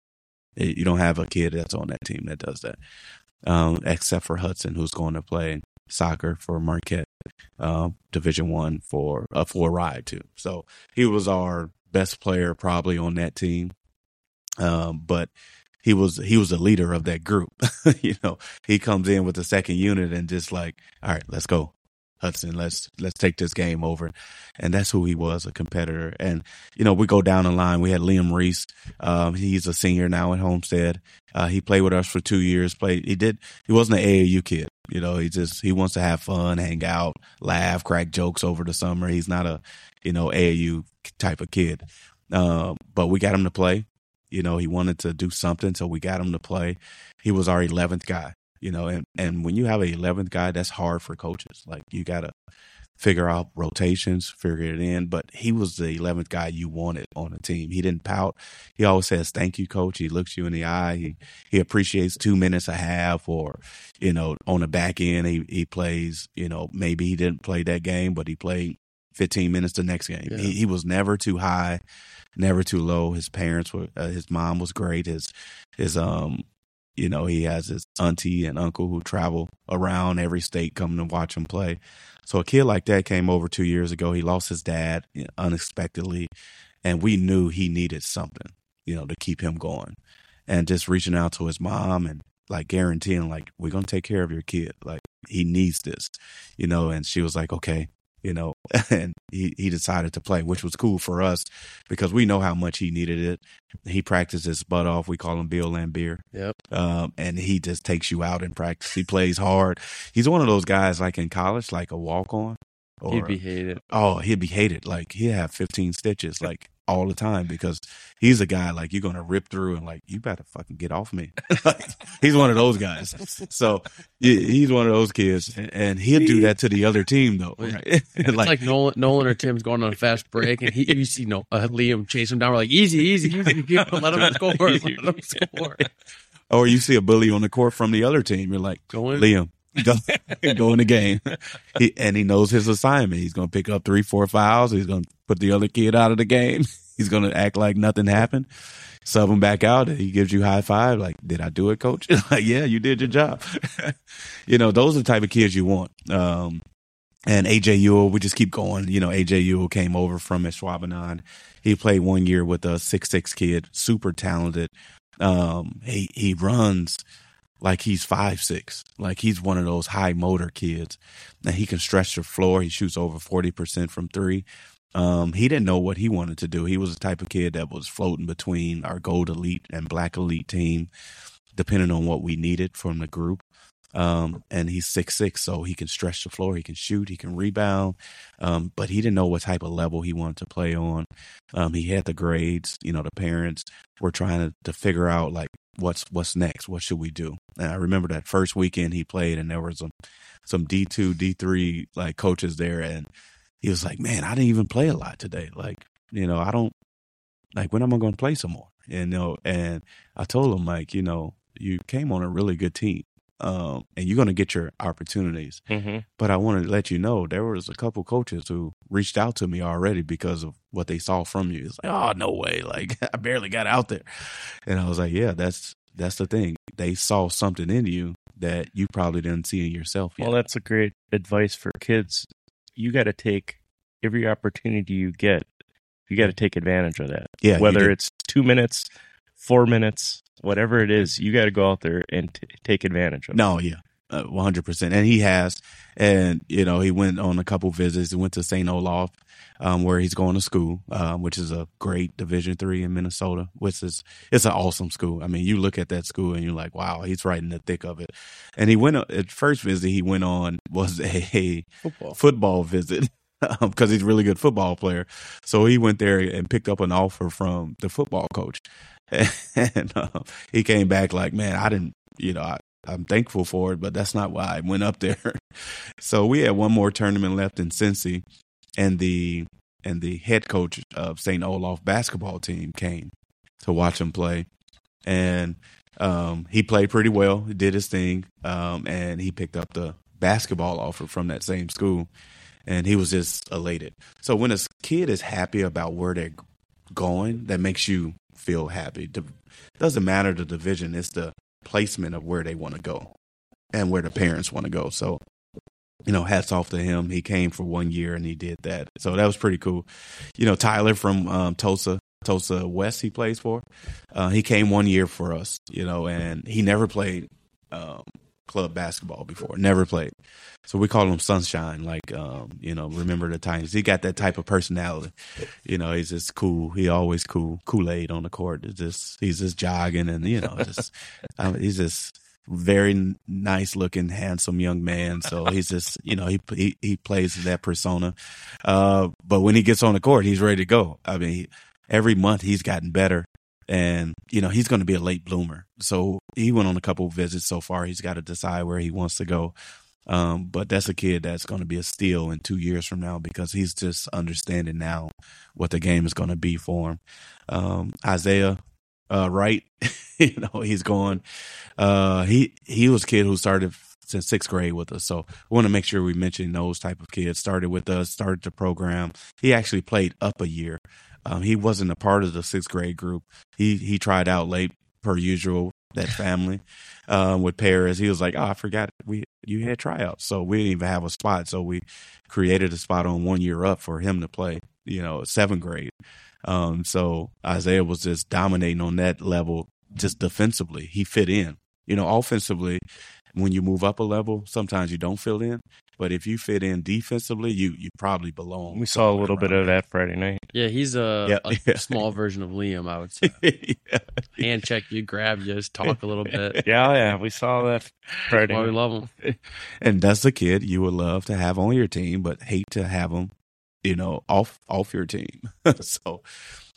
You don't have a kid that's on that team that does that, um, except for Hudson, who's going to play soccer for Marquette, um, Division One for uh, for a ride too. So he was our best player probably on that team, um, but he was he was the leader of that group. you know, he comes in with the second unit and just like, all right, let's go. Hudson, let's let's take this game over, and that's who he was, a competitor. And you know, we go down the line. We had Liam Reese. Um, he's a senior now at Homestead. Uh, he played with us for two years. Played. He did. He wasn't an AAU kid. You know, he just he wants to have fun, hang out, laugh, crack jokes over the summer. He's not a you know AAU type of kid. Um, but we got him to play. You know, he wanted to do something, so we got him to play. He was our eleventh guy you know and and when you have a 11th guy that's hard for coaches like you got to figure out rotations figure it in but he was the 11th guy you wanted on the team he didn't pout he always says thank you coach he looks you in the eye he he appreciates two minutes a half or you know on the back end he he plays you know maybe he didn't play that game but he played 15 minutes the next game Yeah. he, he was never too high never too low his parents were uh, his mom was great his his um you know, he has his auntie and uncle who travel around every state coming to watch him play. So a kid like that came over two years ago. He lost his dad unexpectedly, and we knew he needed something, you know, to keep him going. And just reaching out to his mom and like guaranteeing, like, we're gonna take care of your kid. Like he needs this, you know. And she was like, okay, you know, and he, he decided to play, which was cool for us because we know how much he needed it. He practiced his butt off. We call him Bill Laimbeer Yep. um, and he just takes you out in practice. He plays hard. He's one of those guys like in college, like a walk on. Or He'd be hated. oh, he'd be hated. Like he'd have 15 stitches like all the time because he's a guy like you're gonna rip through and like you better fucking get off me. Like, he's one of those guys. So he's one of those kids, and he'll do that to the other team though. Right? It's like, Nolan, Nolan or Tim's going on a fast break, and he, you see, no, uh, Liam chase him down. We're like, easy, easy, easy. Let him score. Let him score. or you see a bully on the court from the other team, you're like, Go. Liam, go, go in the game. He, and he knows his assignment. He's going to pick up three, four fouls. He's going to put the other kid out of the game. He's going to act like nothing happened. Sub him back out. He gives you high five. Like, did I do it, coach? like, yeah, you did your job. you know, those are the type of kids you want. Um, and AJ Ewell, we just keep going. You know, AJ Ewell came over from Schwabenland. He played one year with a six six kid, super talented. Um, he he runs like he's five six, like he's one of those high motor kids, and he can stretch the floor. He shoots over forty percent from three. Um, he didn't know what he wanted to do. He was the type of kid that was floating between our gold elite and black elite team, depending on what we needed from the group. Um, and he's six six, so he can stretch the floor, he can shoot, he can rebound. Um, but he didn't know what type of level he wanted to play on. Um, he had the grades, you know, the parents were trying to, to figure out like what's what's next, what should we do? And I remember that first weekend he played, and there was some some D two, D three like coaches there, and he was like, "Man, I didn't even play a lot today. Like, you know, I don't like when am I to play some more?" And you know, and I told him like, you know, you came on a really good team, um, and you're going to get your opportunities. Mm-hmm. But I want to let you know there was a couple coaches who reached out to me already because of what they saw from you. It's like, oh no way! Like I barely got out there, and I was like, yeah, that's that's the thing. They saw something in you that you probably didn't see in yourself yet. Well, that's a great advice for kids. You got to take every opportunity you get. You got to take advantage of that. yeah, Whether it's two minutes, four minutes, whatever it is, you got to go out there and t- take advantage of. it. No, yeah, uh, one hundred percent, and he has, and you know, he went on a couple visits. He went to Saint Olaf, um, where he's going to school, um, which is a great Division three in Minnesota. Which is it's an awesome school. I mean, you look at that school and you're like, wow, he's right in the thick of it. And he went at first visit he went on was a Football. football visit. Because he's a really good football player, so he went there and picked up an offer from the football coach, and uh, he came back like, "Man, I didn't, you know, I, I'm thankful for it, but that's not why I went up there. so we had one more tournament left in Cincy, and the and the head coach of St. Olaf basketball team came to watch him play, and um, he played pretty well. Did his thing, um, and he picked up the basketball offer from that same school, and he was just elated. So when a kid is happy about where they're going, that makes you feel happy. It doesn't matter the division; it's the placement of where they want to go and where the parents want to go. So, you know, hats off to him. He came for one year and he did that. So that was pretty cool. You know, Tyler from um, Tosa, Tosa West, he plays for. Uh, he came one year for us, you know, and he never played um, club basketball before. Never played. So we call him Sunshine. Like, um, you know, remember the times. He got that type of personality. You know, he's just cool. He always cool. Kool Aid on the court. It's just he's just jogging and you know, just um, he's just very nice looking, handsome young man. So he's just you know he he, he plays that persona. Uh, but when he gets on the court, he's ready to go. I mean, every month he's gotten better. And you know he's going to be a late bloomer, so he went on a couple of visits so far. He's got to decide where he wants to go. Um, but that's a kid that's going to be a steal in two years from now because he's just understanding now what the game is going to be for him. Um, Isaiah uh, Wright, you know, he's going. Uh, he he was a kid who started since sixth grade with us, so we want to make sure we mention those type of kids. Started with us, started the program. He actually played up a year. Um, he wasn't a part of the sixth grade group. He he tried out late per usual. That family um, with Paris, he was like, "Oh, I forgot we you had tryouts, so we didn't even have a spot. So we created a spot on one year up for him to play. You know, seventh grade. Um, so Isaiah was just dominating on that level, just defensively. He fit in. You know, offensively, when you move up a level, sometimes you don't fill in. But if you fit in defensively, you you probably belong. We saw a little bit of that Friday night. Yeah, he's a, Yeah, a yeah. small version of Liam, I would say. yeah. Hand check you, grab you, just talk a little bit. Yeah, yeah, we saw that Friday. Why we love him. and that's the kid you would love to have on your team, but hate to have him, you know, off off your team. so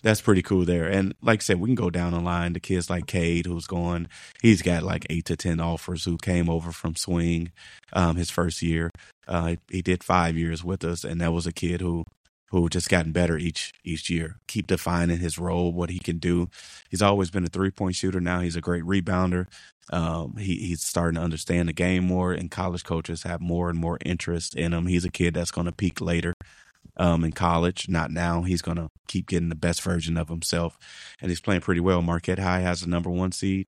that's pretty cool there. And like I said, we can go down the line. to kids like Cade, who's going, he's got like eight to ten offers. Who came over from Swing, um, his first year. Uh, he did five years with us, and that was a kid who who just gotten better each each year. Keep defining his role, what he can do. He's always been a three point shooter. Now he's a great rebounder. Um, he, he's starting to understand the game more, and college coaches have more and more interest in him. He's a kid that's going to peak later um, in college, not now. He's going to keep getting the best version of himself, and he's playing pretty well. Marquette High has the number one seed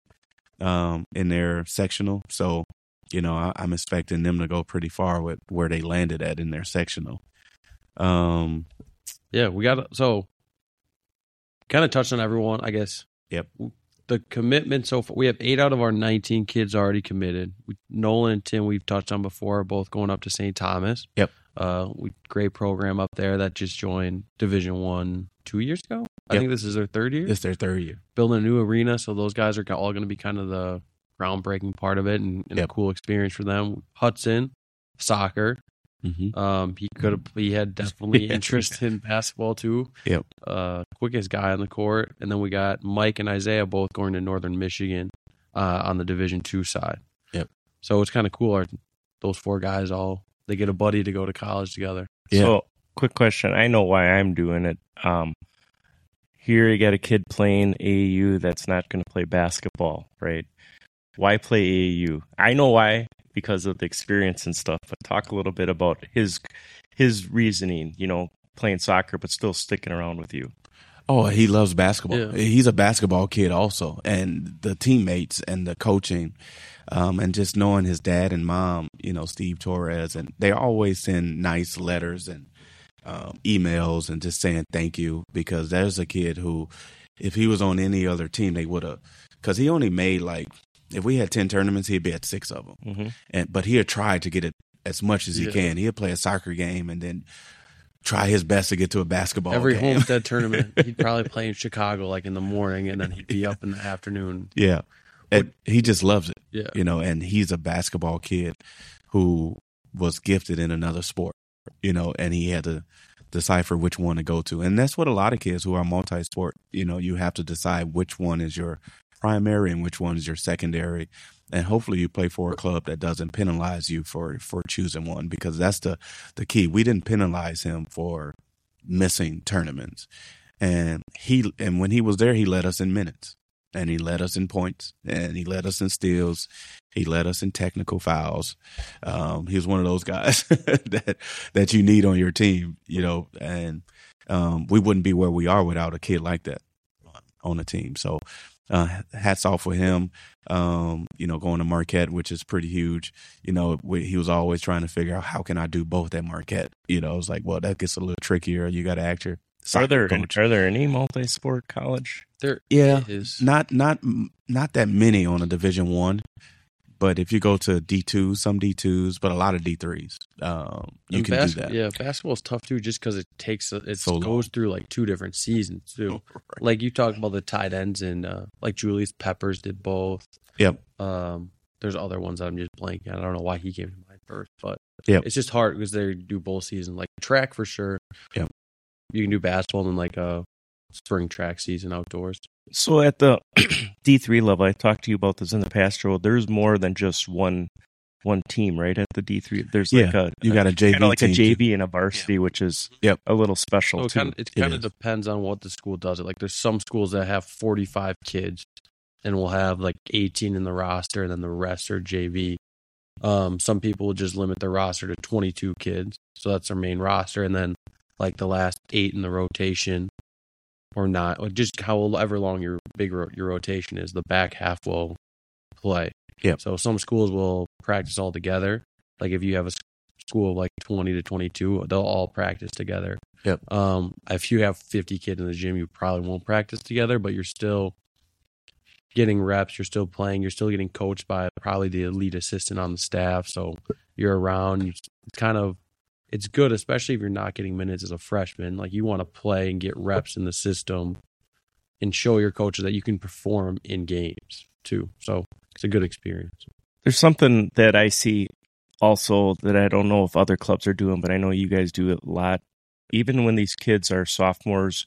um, in their sectional, so you know I, I'm expecting them to go pretty far with where they landed at in their sectional. Um, Yeah, we got so kind of touched on everyone, I guess. Yep. The commitment so far, we have eight out of our 19 kids already committed. We, Nolan and Tim, we've touched on before, are both going up to St. Thomas. Yep. Uh, great program up there that just joined Division One two years ago. I think this is their third year. it's their third year. Building a new arena, so those guys are all going to be kind of the groundbreaking part of it and, and Yep. a cool experience for them. Hudson, soccer. Mm-hmm. Um, he could have. He had definitely interest in basketball too. Yep. Uh, quickest guy on the court, and then we got Mike and Isaiah both going to Northern Michigan, uh, on the Division two side. Yep. So it's kind of cool. Our, those four guys all they get a buddy to go to college together. Yeah. So, quick question. I know why I'm doing it. Um, here you got a kid playing AAU that's not going to play basketball, right? Why play AAU? I know why because of the experience and stuff. But talk a little bit about his his reasoning. You know, playing soccer but still sticking around with you. Oh, he loves basketball. Yeah. He's a basketball kid also, and the teammates and the coaching, um, and just knowing his dad and mom, you know, Steve Torres, and they always send nice letters and um, emails and just saying thank you because there's a kid who, if he was on any other team, they would have, because he only made like, if we had ten tournaments, he'd be at six of them, Mm-hmm. and but he had tried to get it as much as he Yeah. can. He'd play a soccer game and then try his best to get to a basketball Every game. homestead tournament, he'd probably play in Chicago like in the morning, and then he'd be up in the afternoon. Yeah. And he just loves it, Yeah. you know, and he's a basketball kid who was gifted in another sport, you know, and he had to decipher which one to go to. And that's what a lot of kids who are multi sport, you know, you have to decide which one is your primary and which one is your secondary. And hopefully you play for a club that doesn't penalize you for for choosing one because that's the the key. We didn't penalize him for missing tournaments. And he and when he was there he led us in minutes and he led us in points and he led us in steals. He led us in technical fouls. Um, he was one of those guys that that you need on your team you know and um, we wouldn't be where we are without a kid like that on the team. So uh, hats off for him. Um, you know going to marquette which is pretty huge. You know we, he was always trying to figure out how can i do both at marquette? You know it's like well that gets a little trickier. You got to act your Are there coach. are there any multi sport college? There Yeah. is. not not not that many on a division one but if you go to d2 some d2s but a lot of d3s um, you And can bas- do that Yeah, basketball's tough too, just because it takes it So long. goes through like two different seasons too. Like you talked about the tight ends and uh, like Julius Peppers did both. Yep. Um, there's other ones that I'm just blanking. I don't know why he came to mind first, but yeah, it's just hard because they do both season Like track for sure. Yeah, You can do basketball and like a spring track season outdoors. So at the D three level, I talked to you about this in the past, Joel. There's more than just one one team, right? At the D three, there's like a you got a jv kind of like a team too. JV and a varsity, which is Yep. a little special So it too. kind of it It of is. depends on what the school does it. Like there's some schools that have 45 kids and will have like 18 in the roster and then the rest are JV. Um some people will just limit their roster to 22 kids. So that's their main roster and then like the last 8 in the rotation or not or just however long your big your rotation is, the back half will play. Yep. So some schools will practice all together. Like if you have a school of like 20 to 22, they'll all practice together. Yep. Um, if you have 50 kids in the gym, you probably won't practice together, but you're still getting reps, you're still playing, you're still getting coached by probably the elite assistant on the staff. So you're around. It's kind of it's good, especially if you're not getting minutes as a freshman. Like you want to play and get reps in the system and show your coaches that you can perform in games too. So it's a good experience. There's something that I see also that I don't know if other clubs are doing, but I know you guys do it a lot. Even when these kids are sophomores,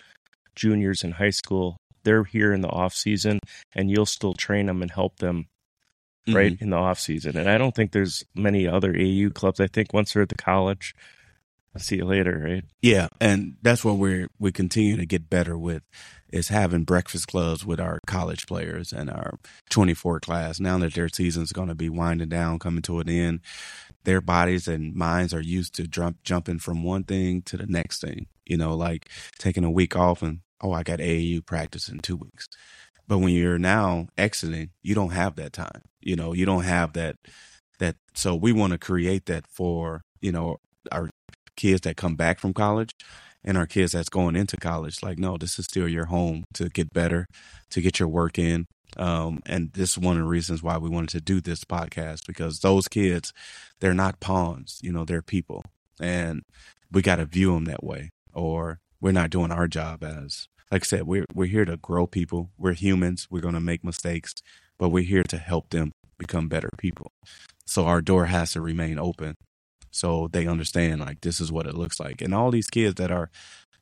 juniors in high school, they're here in the off season and you'll still train them and help them right Mhm. in the off season. And I don't think there's many other AU clubs. I think once they're at the college, See you later, right? Yeah, and that's what we're we continue to get better with is having breakfast clubs with our college players and our 24 class. Now that their season's going to be winding down, coming to an end, their bodies and minds are used to jump jumping from one thing to the next thing. You know, like taking a week off and oh, I got AAU practice in two weeks. But when you're now exiting, you don't have that time. You know, you don't have that that. So we want to create that for you know our kids that come back from college and our kids that's going into college like no this is still your home to get better to get your work in. Um, and this is one of the reasons why we wanted to do this podcast because those kids they're not pawns you know they're people. And we got to view them that way or we're not doing our job as like i said we're, we're here to grow people. We're humans. We're going to make mistakes but we're here to help them become better people. So our door has to remain open so they understand like this is what it looks like and all these kids that are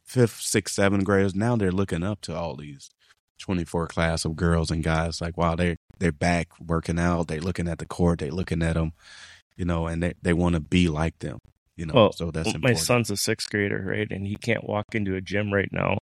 fifth sixth seventh graders now they're looking up to all these 24 class of girls and guys like wow they're they're back working out they're looking at the court they're looking at them you know and they, they want to be like them you know Well, so that's my son's a sixth grader, right? And he can't walk into a gym right now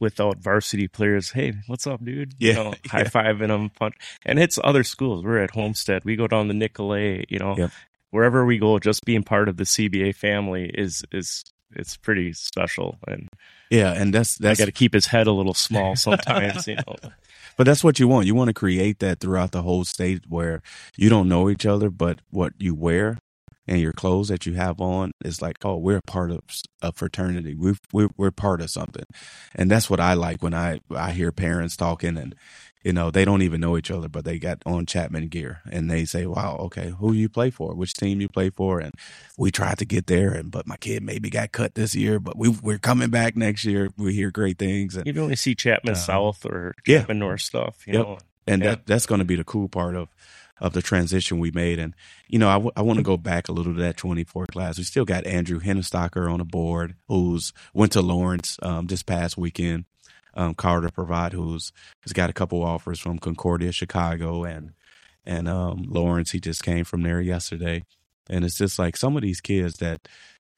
without varsity players. Hey, what's up, dude? Yeah, You know, yeah. high fiving them, punch. And it's other schools. We're at Homestead. We go down to Nicolet. You know, Yep. Wherever we go, just being part of the CBA family is is it's pretty special. And yeah and that's I that's got to keep his head a little small sometimes. you know, But that's what you want. You want to create that throughout the whole state where you don't know each other, but what you wear and your clothes that you have on is like, oh, we're part of a fraternity. We've, we're we're part of something, and that's what I like when I I hear parents talking and you know they don't even know each other, but they got on Chapman gear and they say, wow, okay, who you play for, which team you play for, and we tried to get there, and but my kid maybe got cut this year, but we we're coming back next year. We hear great things, and you only see Chapman Uh, South or yeah. Chapman North stuff. You Yep. know, and Yeah. that that's going to be the cool part of of the transition we made. And you know, I, w- I want to go back a little to that 24 class. We still got Andrew Hennestocker on the board, who's went to Lawrence um, this past weekend. Um, Carter Provide, who's has got a couple offers from Concordia, Chicago, and and um, Lawrence. He just came from there yesterday, and it's just like some of these kids that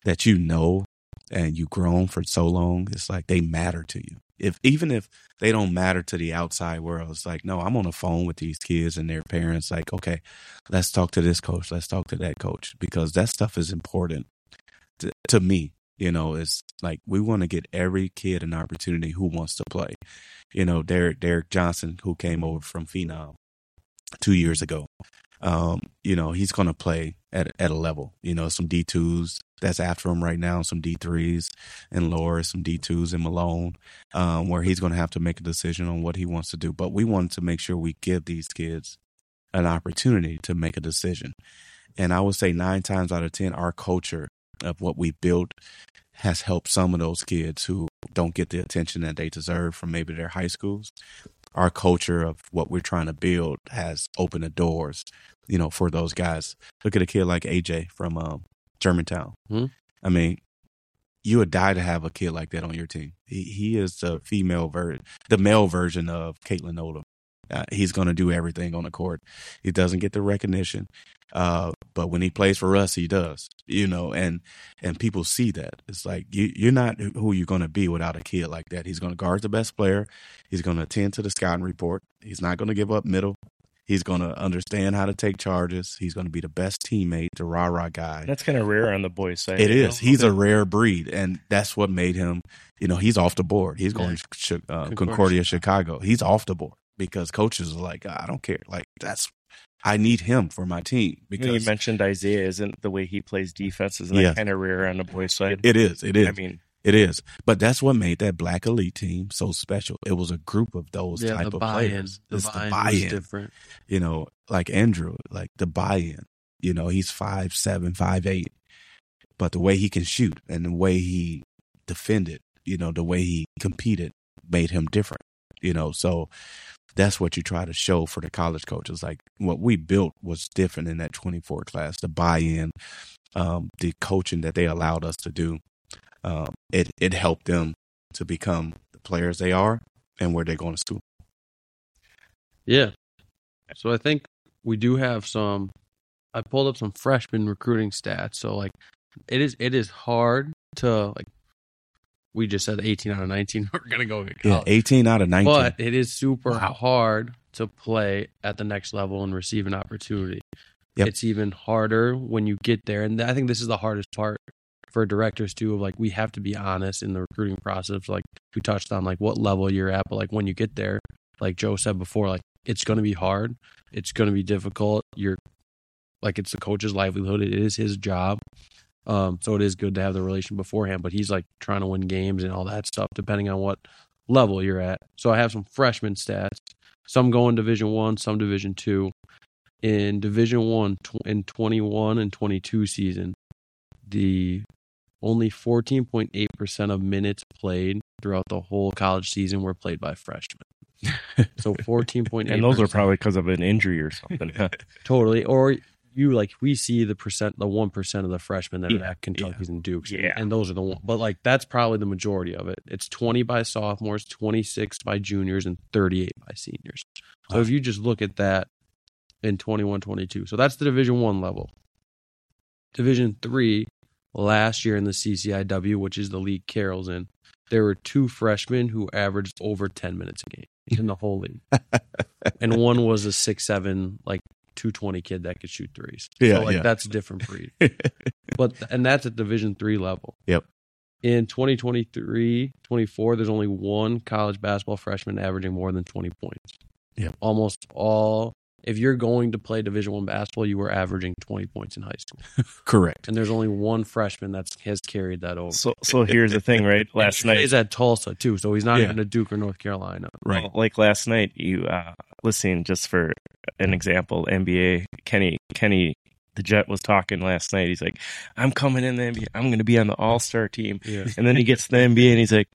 that you know and you've grown for so long. It's like they matter to you. If even if they don't matter to the outside world. It's like, no, I'm on the phone with these kids and their parents. Like, okay, let's talk to this coach. Let's talk to that coach because that stuff is important to, to me. You know, it's like we want to get every kid an opportunity who wants to play. You know, Derek Derek Johnson, who came over from Phenom two years ago. Um, you know, he's going to play at at a level. You know, some D twos that's after him right now, some D threes and lower, some D twos and Malone um, where he's going to have to make a decision on what he wants to do. But we wanted to make sure we give these kids an opportunity to make a decision. And I would say nine times out of 10, our culture of what we built has helped some of those kids who don't get the attention that they deserve from maybe their high schools. Our culture of what we're trying to build has opened the doors, you know, for those guys. Look at a kid like AJ from um, Germantown. Hmm. I mean, you would die to have a kid like that on your team. He he is the female version, the male version of Caitlin Odom. Uh, he's going to do everything on the court. He doesn't get the recognition, uh, but when he plays for us, he does. You know, and and people see that. It's like you, you're not who you're going to be without a kid like that. He's going to guard the best player. He's going to attend to the scouting report. He's not going to give up middle. He's going to understand how to take charges. He's going to be the best teammate, the rah rah guy. That's kind of rare on the boys' side. It is. know? He's a rare breed, and that's what made him. You know, he's off the board. He's going to uh, Concordia, Concordia, Chicago. He's off the board because coaches are like, I don't care. Like that's, I need him for my team You, know, you mentioned Isaiah isn't the way he plays defense. Isn't Yeah. that kind of rare on the boys' side? it is. It is. I mean, It is, but that's what made that black elite team so special. It was a group of those yeah, type the of buy-in, players. the it's buy-in, the buy-in. different. You know, like Andrew, like the buy-in. You know, he's five seven, five eight, but the way he can shoot and the way he defended, you know, the way he competed made him different. You know, so that's what you try to show for the college coaches. Like what we built was different in that 24 class. The buy-in, um, the coaching that they allowed us to do, um, it it helped them to become the players they are and where they're going to school. Yeah. So I think we do have some. I pulled up some freshman recruiting stats. So like, it is it is hard to like. We just said 18 out of 19 we're gonna go get Yeah, 18 out of 19. but it is super Wow. hard to play at the next level and receive an opportunity. Yep. It's even harder when you get there, and I think this is the hardest part for directors too. Of like, we have to be honest in the recruiting process. Like we touched on, like what level you're at, but like when you get there, like Joe said before, like it's going to be hard. It's going to be difficult. You're like it's the coach's livelihood. It is his job. Um, so it is good to have the relation beforehand. But he's like trying to win games and all that stuff, depending on what level you're at. So I have some freshman stats. Some going Division One, some Division Two. In Division One, tw- in 21 and 22 season, the only 14.8 percent of minutes played throughout the whole college season were played by freshmen. So 14.8, And those are probably because of an injury or something. totally or you like we see the percent the one percent of the freshmen that are at Kentucky's and Dukes. Yeah. And those are the one but like that's probably the majority of it. It's twenty by sophomores, twenty six by juniors, and thirty eight by seniors. So if you just look at that in 21 22. So that's the division one level. Division three, last year in the CCIW, which is the league Carroll's in, there were two freshmen who averaged over ten minutes a game in the whole league. and one was a six seven, like 220 kid that could shoot threes. Yeah, so like yeah. that's a different breed. but and that's at Division three level. Yep. In 2023, 24, there's only one college basketball freshman averaging more than 20 points. Yep. Almost all. If you're going to play Division One basketball, you were averaging 20 points in high school, Correct. and there's only one freshman that has carried that over. so, so here's the thing, right? Last night, he's at Tulsa too, so he's not Yeah. even a Duke or North Carolina. Right. Well, like last night, you uh listening just for an example, NBA Kenny Kenny the Jet was talking last night. He's like, I'm coming in the NBA. I'm going to be on the All Star team. Yeah. And then he gets to the NBA and he's like,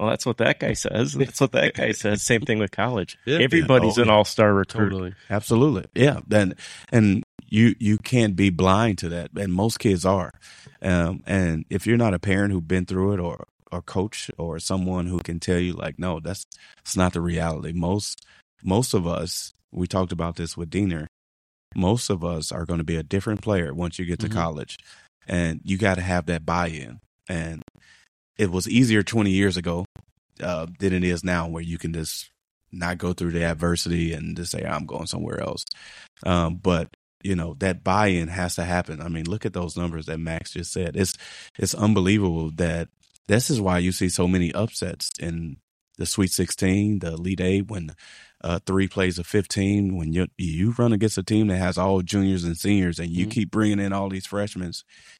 well, that's what that guy says. That's what that guy says. Same thing with college. Yeah. Everybody's Yeah. an all star recruit. Totally. Absolutely. Yeah. Then and you you can't be blind to that. And most kids are. Um and if you're not a parent who's been through it or or coach or someone who can tell you like, no, that's it's not the reality. Most most of us, we talked about this with Diener, most of us are going to be a different player once you get to Mhm. college. And you got to have that buy in. And it was easier 20 years ago uh, than it is now, where you can just not go through the adversity and just say, I'm going somewhere else. Um, but you know that buy-in has to happen. I mean, look at those numbers that Max just said. It's it's unbelievable that this is why you see so many upsets in the Sweet 16, the Elite Eight, when uh, three plays of 15. When you you run against a team that has all juniors and seniors, and you Mhm. keep bringing in all these freshmen,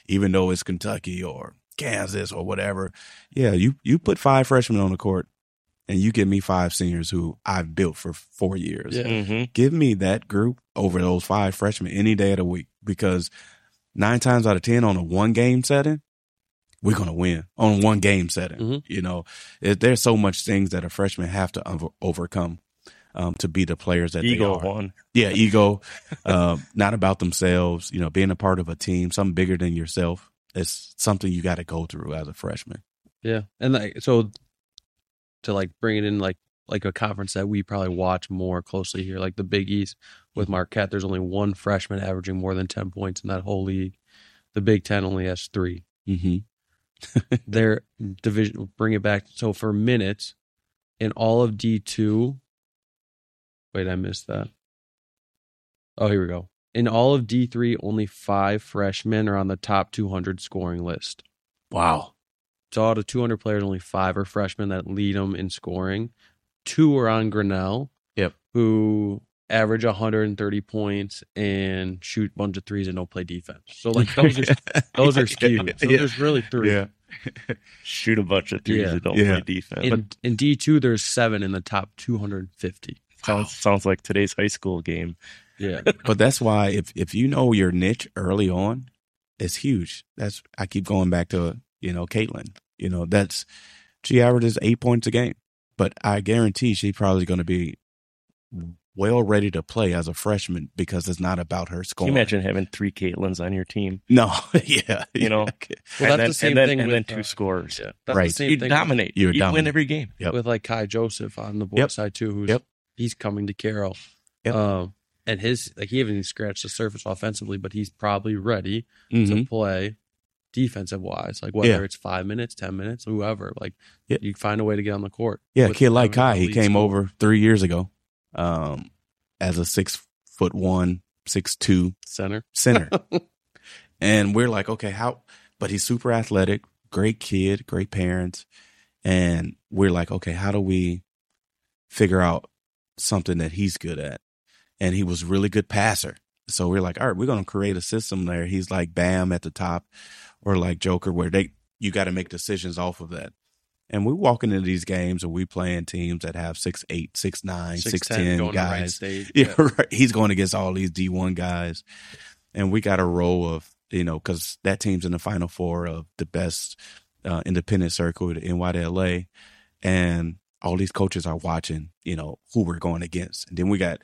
even though it's Kentucky or Kansas or whatever. Yeah, you you put five freshmen on the court, and you give me five seniors who I've built for four years Yeah. hmm give me that group over those five freshmen any day of the week because nine times out of ten on a one game setting, we're gonna win on one game setting. Mhm. You know, it, there's so much things that a freshman have to over, overcome um, to be the players that Ego they are. one. Yeah, ego, um, not about themselves. You know, being a part of a team, something bigger than yourself. It's something you got to go through as a freshman. Yeah, and like so to like bring it in like like a conference that we probably watch more closely here, like the Big East with Marquette. There's only one freshman averaging more than ten points in that whole league. The Big Ten only has three. Mm-hmm. Their division bring it back. So for minutes in all of D two. Wait, I missed that. Oh, here we go. In all of D three, only five freshmen are on the top 200 scoring list. Wow. So out of 200 players, only five are freshmen that lead them in scoring. Two are on Grinnell. Yep. Who average 130 points and shoot a bunch of threes and don't play defense. So like those are those are skewed. So Yeah. there's really three. Yeah. Shoot a bunch of threes Yeah. and don't Yeah. play defense. In, in D two, there's seven in the top 250. sounds sounds like today's high school game. Yeah, but that's why if if you know your niche early on, it's huge. That's I keep going back to you know Caitlin. You know that's she averages eight points a game, but I guarantee she's probably going to be well ready to play as a freshman because it's not about her Can scoring. you imagine having three Caitlins on your team? No, yeah, You know, Well, and that's then, the same and then, thing and with, then two uh, scores. yeah. That's Right. the same You thing dominate. You're you win every game. Yep. with like Kai Joseph on the boys Yep. side too. Who's Yep. he's coming to Carroll. Yep. Um, and his like he haven't even scratched the surface offensively, but he's probably ready Mhm. to play defensive wise. Like whether Yeah. it's five minutes, ten minutes, whoever. Like Yeah. you find a way to get on the court. Yeah, a kid like Kai, he came score. over three years ago, um, as a six foot one, six two center. center. and we're like, okay, how? But he's super athletic, great kid, great parents. And we're like, okay, how do we figure out something that he's good at? And he was really good passer. So we're like, all right, we're going to create a system there. He's like Bam at the top or like Joker where they, you got to make decisions off of that. And we walking into these games and we playing teams that have six, eight, six, nine, six, 6'10", ten going guys. Yeah, right. He's going against all these D1 guys. And we got a row of, you know, because that team's in the final four of the best uh, independent circuit in NY2LA. And all these coaches are watching, you know, who we're going against. And then we got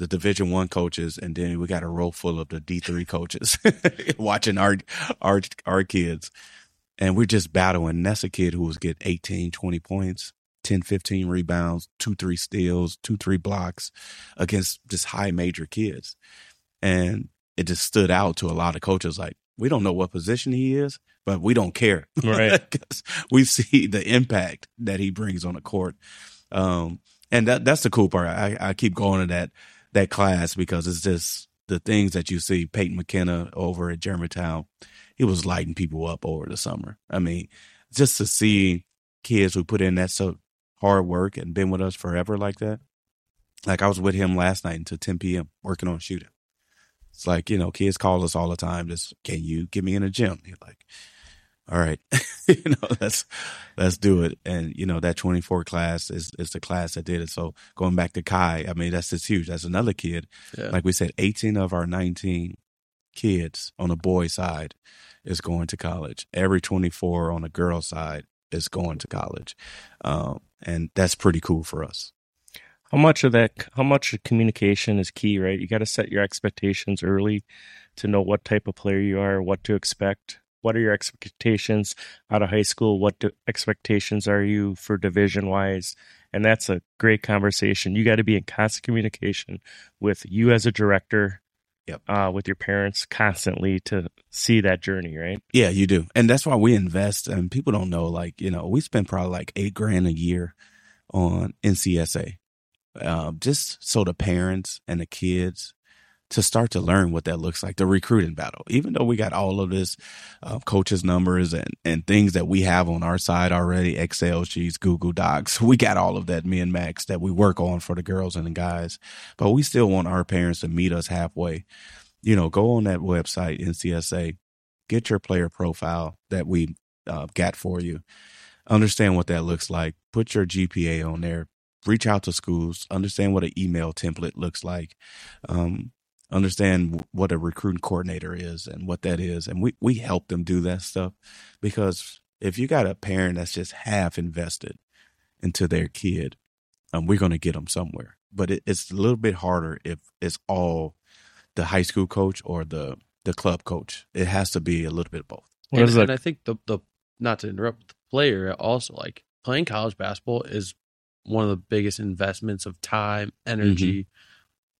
the Division One coaches, and then we got a row full of the D three coaches watching our our our kids. And we're just battling. And that's a kid who was get 18, 20 points, 10, 15 rebounds, two, three steals, two, three blocks against just high major kids. And it just stood out to a lot of coaches like, we don't know what position he is, but we don't care. Right. we see the impact that he brings on the court. Um, and that that's the cool part. I, I keep going to that that class because it's just the things that you see. Peyton McKenna over at Germantown, he was lighting people up over the summer. I mean, just to see kids who put in that so hard work and been with us forever like that. Like I was with him last night until 10 p.m. working on shooting. It's like, you know, kids call us all the time. Just, can you get me in a gym? You're like, all right, you know, let's, let's do it. And, you know, that 24 class is, is the class that did it. So going back to Kai, I mean, that's just huge. That's another kid. Yeah. Like we said, 18 of our 19 kids on the boy side is going to college. Every 24 on the girl side is going to college. Um, and that's pretty cool for us. How much of that? How much communication is key, right? You got to set your expectations early to know what type of player you are, what to expect. What are your expectations out of high school? What do, expectations are you for division wise? And that's a great conversation. You got to be in constant communication with you as a director, Yep. uh, with your parents constantly to see that journey, right? Yeah, you do. And that's why we invest. And people don't know, like, you know, we spend probably like eight grand a year on NCSA, um, just so the parents and the kids to start to learn what that looks like, the recruiting battle. Even though we got all of this uh, coaches' numbers and, and things that we have on our side already, Excel sheets, Google Docs, we got all of that, me and Max, that we work on for the girls and the guys. But we still want our parents to meet us halfway. You know, go on that website, NCSA, get your player profile that we uh, got for you. Understand what that looks like. Put your GPA on there. Reach out to schools. Understand what an email template looks like. Um, understand what a recruiting coordinator is and what that is. And we, we help them do that stuff because if you got a parent that's just half invested into their kid, um, we're going to get them somewhere. But it, it's a little bit harder if it's all the high school coach or the, the club coach. It has to be a little bit of both. What and, is and I think the the not to interrupt the player also like playing college basketball is one of the biggest investments of time, energy,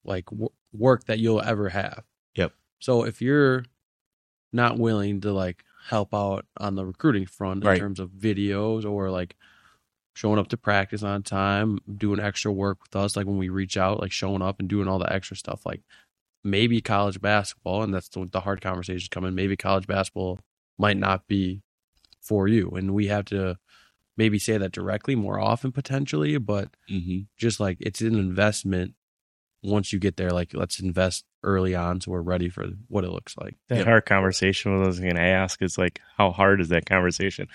like w- work that you'll ever have. Yep. So if you're not willing to like help out on the recruiting front in Right. terms of videos or like showing up to practice on time, doing extra work with us, like when we reach out, like showing up and doing all the extra stuff, like maybe college basketball, and that's the, the hard conversations coming. Maybe college basketball might not be for you, and we have to maybe say that directly more often potentially, but Mm-hmm. just like it's an investment once you get there, like let's invest early on so we're ready for what it looks like. That Yep. hard conversation what I was going to ask is like, how hard is that conversation?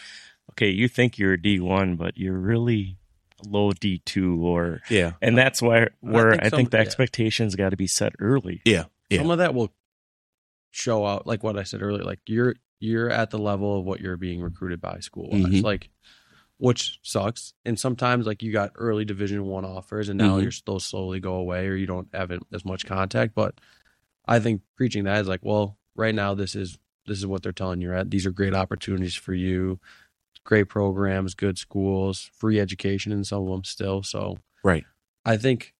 Okay, you think you're a D1, but you're really low D2 or, Yeah. and that's why where I think think, some- the yeah. expectations got to be set early. Yeah. Yeah. Some of that will show out, like what I said earlier. Like you're you're at the level of what you're being recruited by school, wise, Mhm. like which sucks. And sometimes like you got early Division One offers, and now Mhm. you're still slowly go away, or you don't have as much contact. But I think preaching that is like, well, right now this is this is what they're telling you. Right, these are great opportunities for you. Great programs, good schools, free education in some of them still. So Right. I think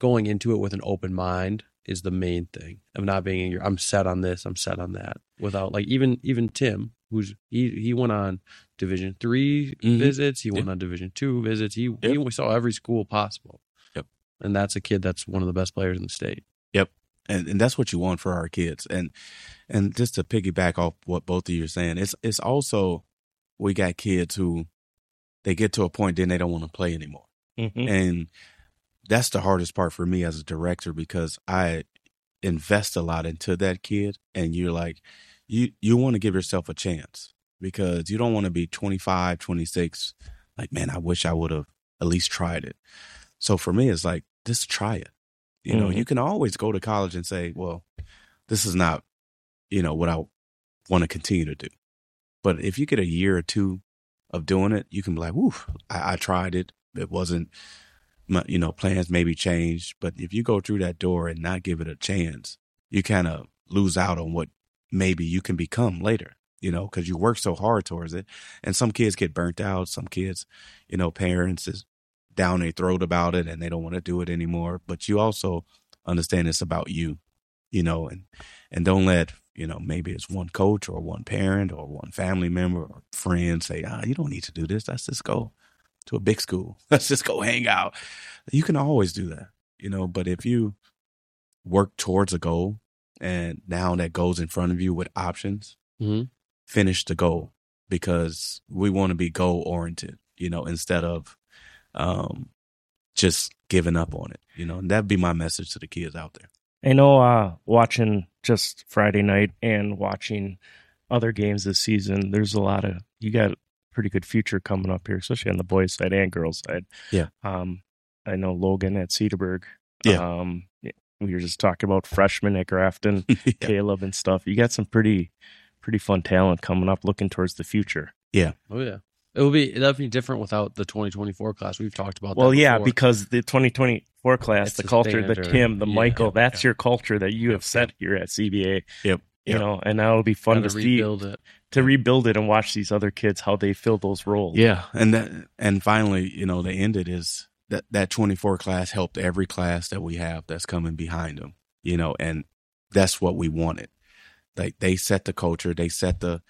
going into it with an open mind is the main thing of not being your I'm set on this, I'm set on that. Without like even even Tim, who's he he went on division 3 Mhm. visits, he went Yep. on division two visits. He Yep. he saw every school possible. Yep. And that's a kid that's one of the best players in the state. Yep. And and that's what you want for our kids. And and just to piggyback off what both of you are saying, it's it's also we got kids who they get to a point then they don't want to play anymore, Mhm. and that's the hardest part for me as a director because I invest a lot into that kid, and you're like you you want to give yourself a chance because you don't want to be 25, 26, like man, I wish I would have at least tried it. So for me, it's like just try it. You know, Mhm. you can always go to college and say, well, this is not, you know, what I want to continue to do. But if you get a year or two of doing it, you can be like, whoo, I, I tried it. It wasn't, my, you know, plans maybe changed. But if you go through that door and not give it a chance, you kind of lose out on what maybe you can become later, you know, because you work so hard towards it. And some kids get burnt out. Some kids, you know, parents is down their throat about it and they don't want to do it anymore. But you also understand it's about you, you know, and and don't let you know maybe it's one coach or one parent or one family member or friend say, ah, you don't need to do this. Let's just go to a big school. Let's just go hang out. You can always do that, you know. But if you work towards a goal and now that goes in front of you with options, Mm-hmm. finish the goal because we want to be goal oriented, you know, instead of um, just giving up on it, you know. And that'd be my message to the kids out there. I know uh watching just Friday night and watching other games this season, there's a lot of you got a pretty good future coming up here, especially on the boys side and girls side. Yeah. Um I know Logan at Cedarburg. Yeah. Um we were just talking about freshmen at Grafton, yeah. Caleb and stuff. You got some pretty pretty fun talent coming up looking towards the future. Yeah. Oh yeah. It will be definitely different without the 2024 class. We've talked about Well, that. yeah, because the 2024 class, It's the the culture, the. Tim, the Yeah. Michael, Yep. that's Yep. your culture that you Yep. have set here at CBA. Yep. You Yep. know, and now it'll be fun Gotta to see rebuild it. to rebuild it and watch these other kids how they fill those roles. Yeah, and that and finally, you know, the ended is that that 24 class helped every class that we have that's coming behind them, you know, and that's what we wanted. Like they set the culture, they set the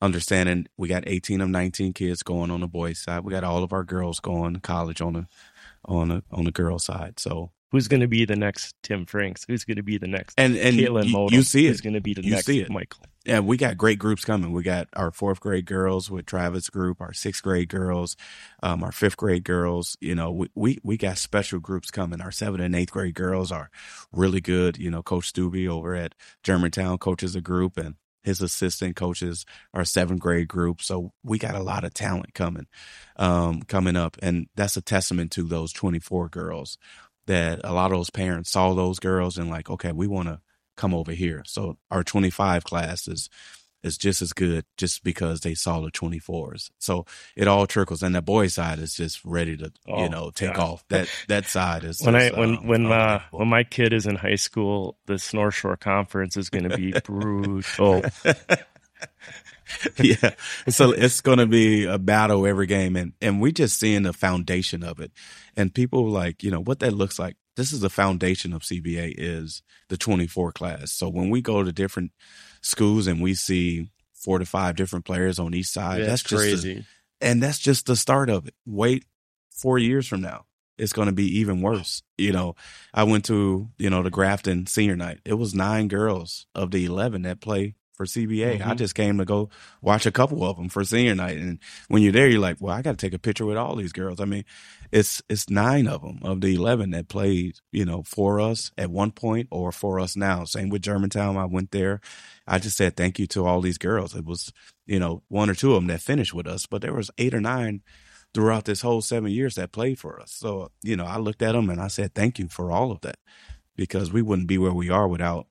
understanding. We got 18 of 19 kids going on the boys side. We got all of our girls going to college on the on the on the girl side. So Who's going to be the next Tim Franks? Who's going to be the next and and Caitlin you, Modem? you see Who's going to be the You next see it. Michael? Yeah, we got great groups coming. We got our fourth grade girls with Travis group, our sixth grade girls, um, our fifth grade girls. You know, we, we we got special groups coming. Our seventh and eighth grade girls are really good. You know, Coach Stubbe over at Germantown coaches a group, and his assistant coaches our seventh grade group. So we got a lot of talent coming, um, coming up, and that's a testament to those twenty four girls. That a lot of those parents saw those girls and like, okay, we want to come over here. So our 25 class is is just as good just because they saw the 24s. So it all trickles and the boy side is just ready to, Oh, you know, take off. That that side is When I when um, when uh, unbelievable. when my kid is in high school, the North Shore Conference is going to be brutal. yeah. So it's going to be a battle every game. And, and we just seeing the foundation of it. And people like, you know, what that looks like. This is the foundation of CBA is the 24 class. So when we go to different schools and we see four to five different players on each side, Yeah, that's it's just, crazy. and that's just the start of it. Wait four years from now. It's going to be even worse. You know, I went to, you know, the Grafton senior night. It was nine girls of the 11 that play for CBA. I Mhm. just came to go watch a couple of them for senior night. And when you're there, you're like, well, I got to take a picture with all these girls. I mean, it's it's nine of them of the eleven that played, you know, for us at one point or for us now. Same with Germantown. I went there. I just said thank you to all these girls. It was, you know, one or two of them that finished with us, but there was eight or nine throughout this whole seven years that played for us. So, you know, I looked at them and I said thank you for all of that because we wouldn't be where we are without,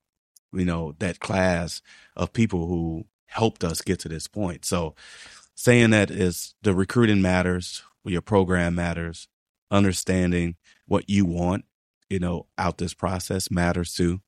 you know, that class of people who helped us get to this point. So saying that is the recruiting matters, your program matters, understanding what you want, you know, out this process matters too.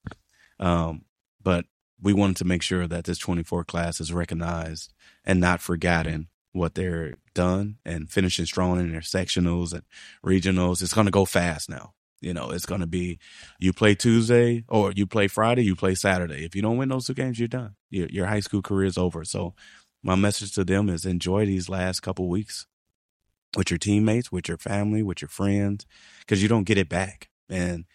Um, but we wanted to make sure that this 24 class is recognized and not forgotten what they're done and finishing strong in their sectionals and regionals. It's going to go fast now. You know, it's going to be you play Tuesday or you play Friday, you play Saturday. If you don't win those two games, you're done. Your, your high school career is over. So, my message to them is enjoy these last couple weeks with your teammates, with your family, with your friends, because you don't get it back. And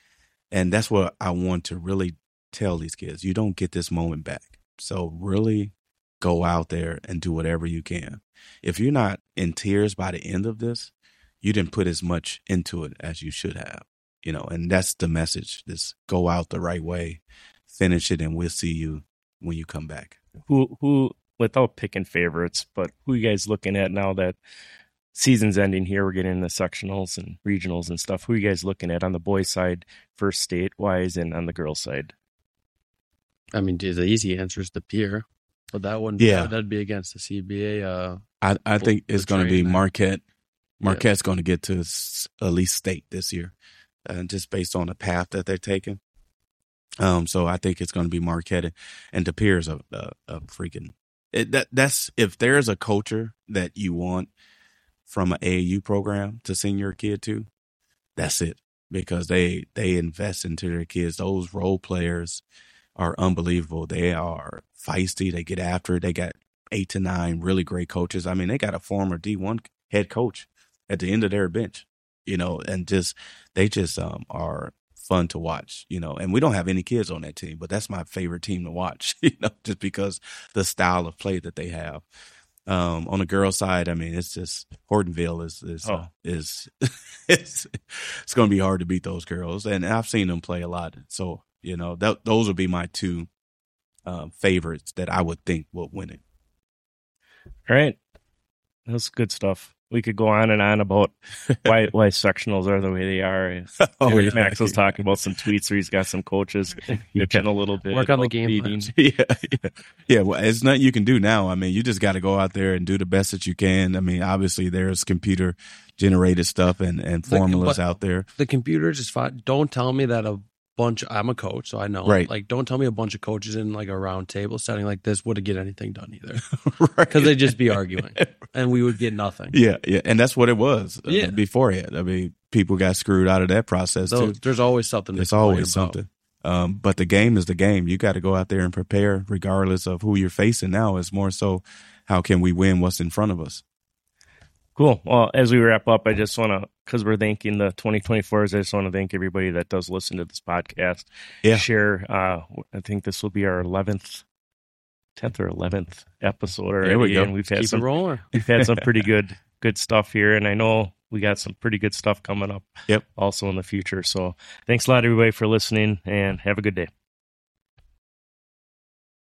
and that's what I want to really tell these kids. You don't get this moment back. So really go out there and do whatever you can. If you're not in tears by the end of this, you didn't put as much into it as you should have. You know, and that's the message. Just go out the right way, finish it, and we'll see you when you come back. Who who without picking favorites, but who you guys looking at now that season's ending here? We're getting into sectionals and regionals and stuff. Who you guys looking at on the boys' side, first state wise, and on the girls' side? I mean, the easy answer is De Pere, but that wouldn't. Yeah. that'd be against the CBA. Uh, I, I think it's going to be. Marquette. Marquette's going to get to at least state this year, uh, just based on the path that they're taking. Um, so I think it's going to be Marquette and De Pere's a, a, a freaking it, that. That's if there's a culture that you want from an AAU program to send your kid to, that's it because they they invest into their kids. Those role players are unbelievable. They are feisty. They get after it. They got eight to nine really great coaches. I mean, they got a former D one head coach at the end of their bench, you know, and just they just um are fun to watch, you know. And we don't have any kids on that team, but that's my favorite team to watch, you know, just because the style of play that they have. Um, on the girl side, I mean, it's just Hortonville is is Oh. uh, is it's it's going to be hard to beat those girls, and I've seen them play a lot. So you know, that those would be my two um, favorites that I would think would win it. All right, that's good stuff. We could go on and on about why why sectionals are the way they are. Oh, Eric Max was talking about some tweets where he's got some coaches bitching a little bit. Work on the game plan. yeah, yeah, yeah. Well, it's nothing you can do now. I mean, you just got to go out there and do the best that you can. I mean, obviously there's computer generated stuff and and formulas but- out there. the computers is fine. Don't tell me that a bunch. I'm a coach, so I know. Right. Like, don't tell me a bunch of coaches in like a round table setting like this would get anything done either, right? because they'd just be arguing, and we would get nothing. yeah, yeah, and that's what it was. uh, Yeah. beforehand. I mean, people got screwed out of that process So too. there's always something. to It's always about. something. Um, but the game is the game. You got to go out there and prepare, regardless of who you're facing. Now it's more so, how can we win what's in front of us? Cool. Well, as we wrap up, I just want to, because we're thanking the 2024s, I just want to thank everybody that does listen to this podcast. Yeah. Share. Uh, I think this will be our 11th, 10th or 11th episode already. we go. And we've had Keep some, it rolling. we've had some pretty good, good stuff here. And I know we got some pretty good stuff coming up Yep. also in the future. So thanks a lot, everybody, for listening and have a good day.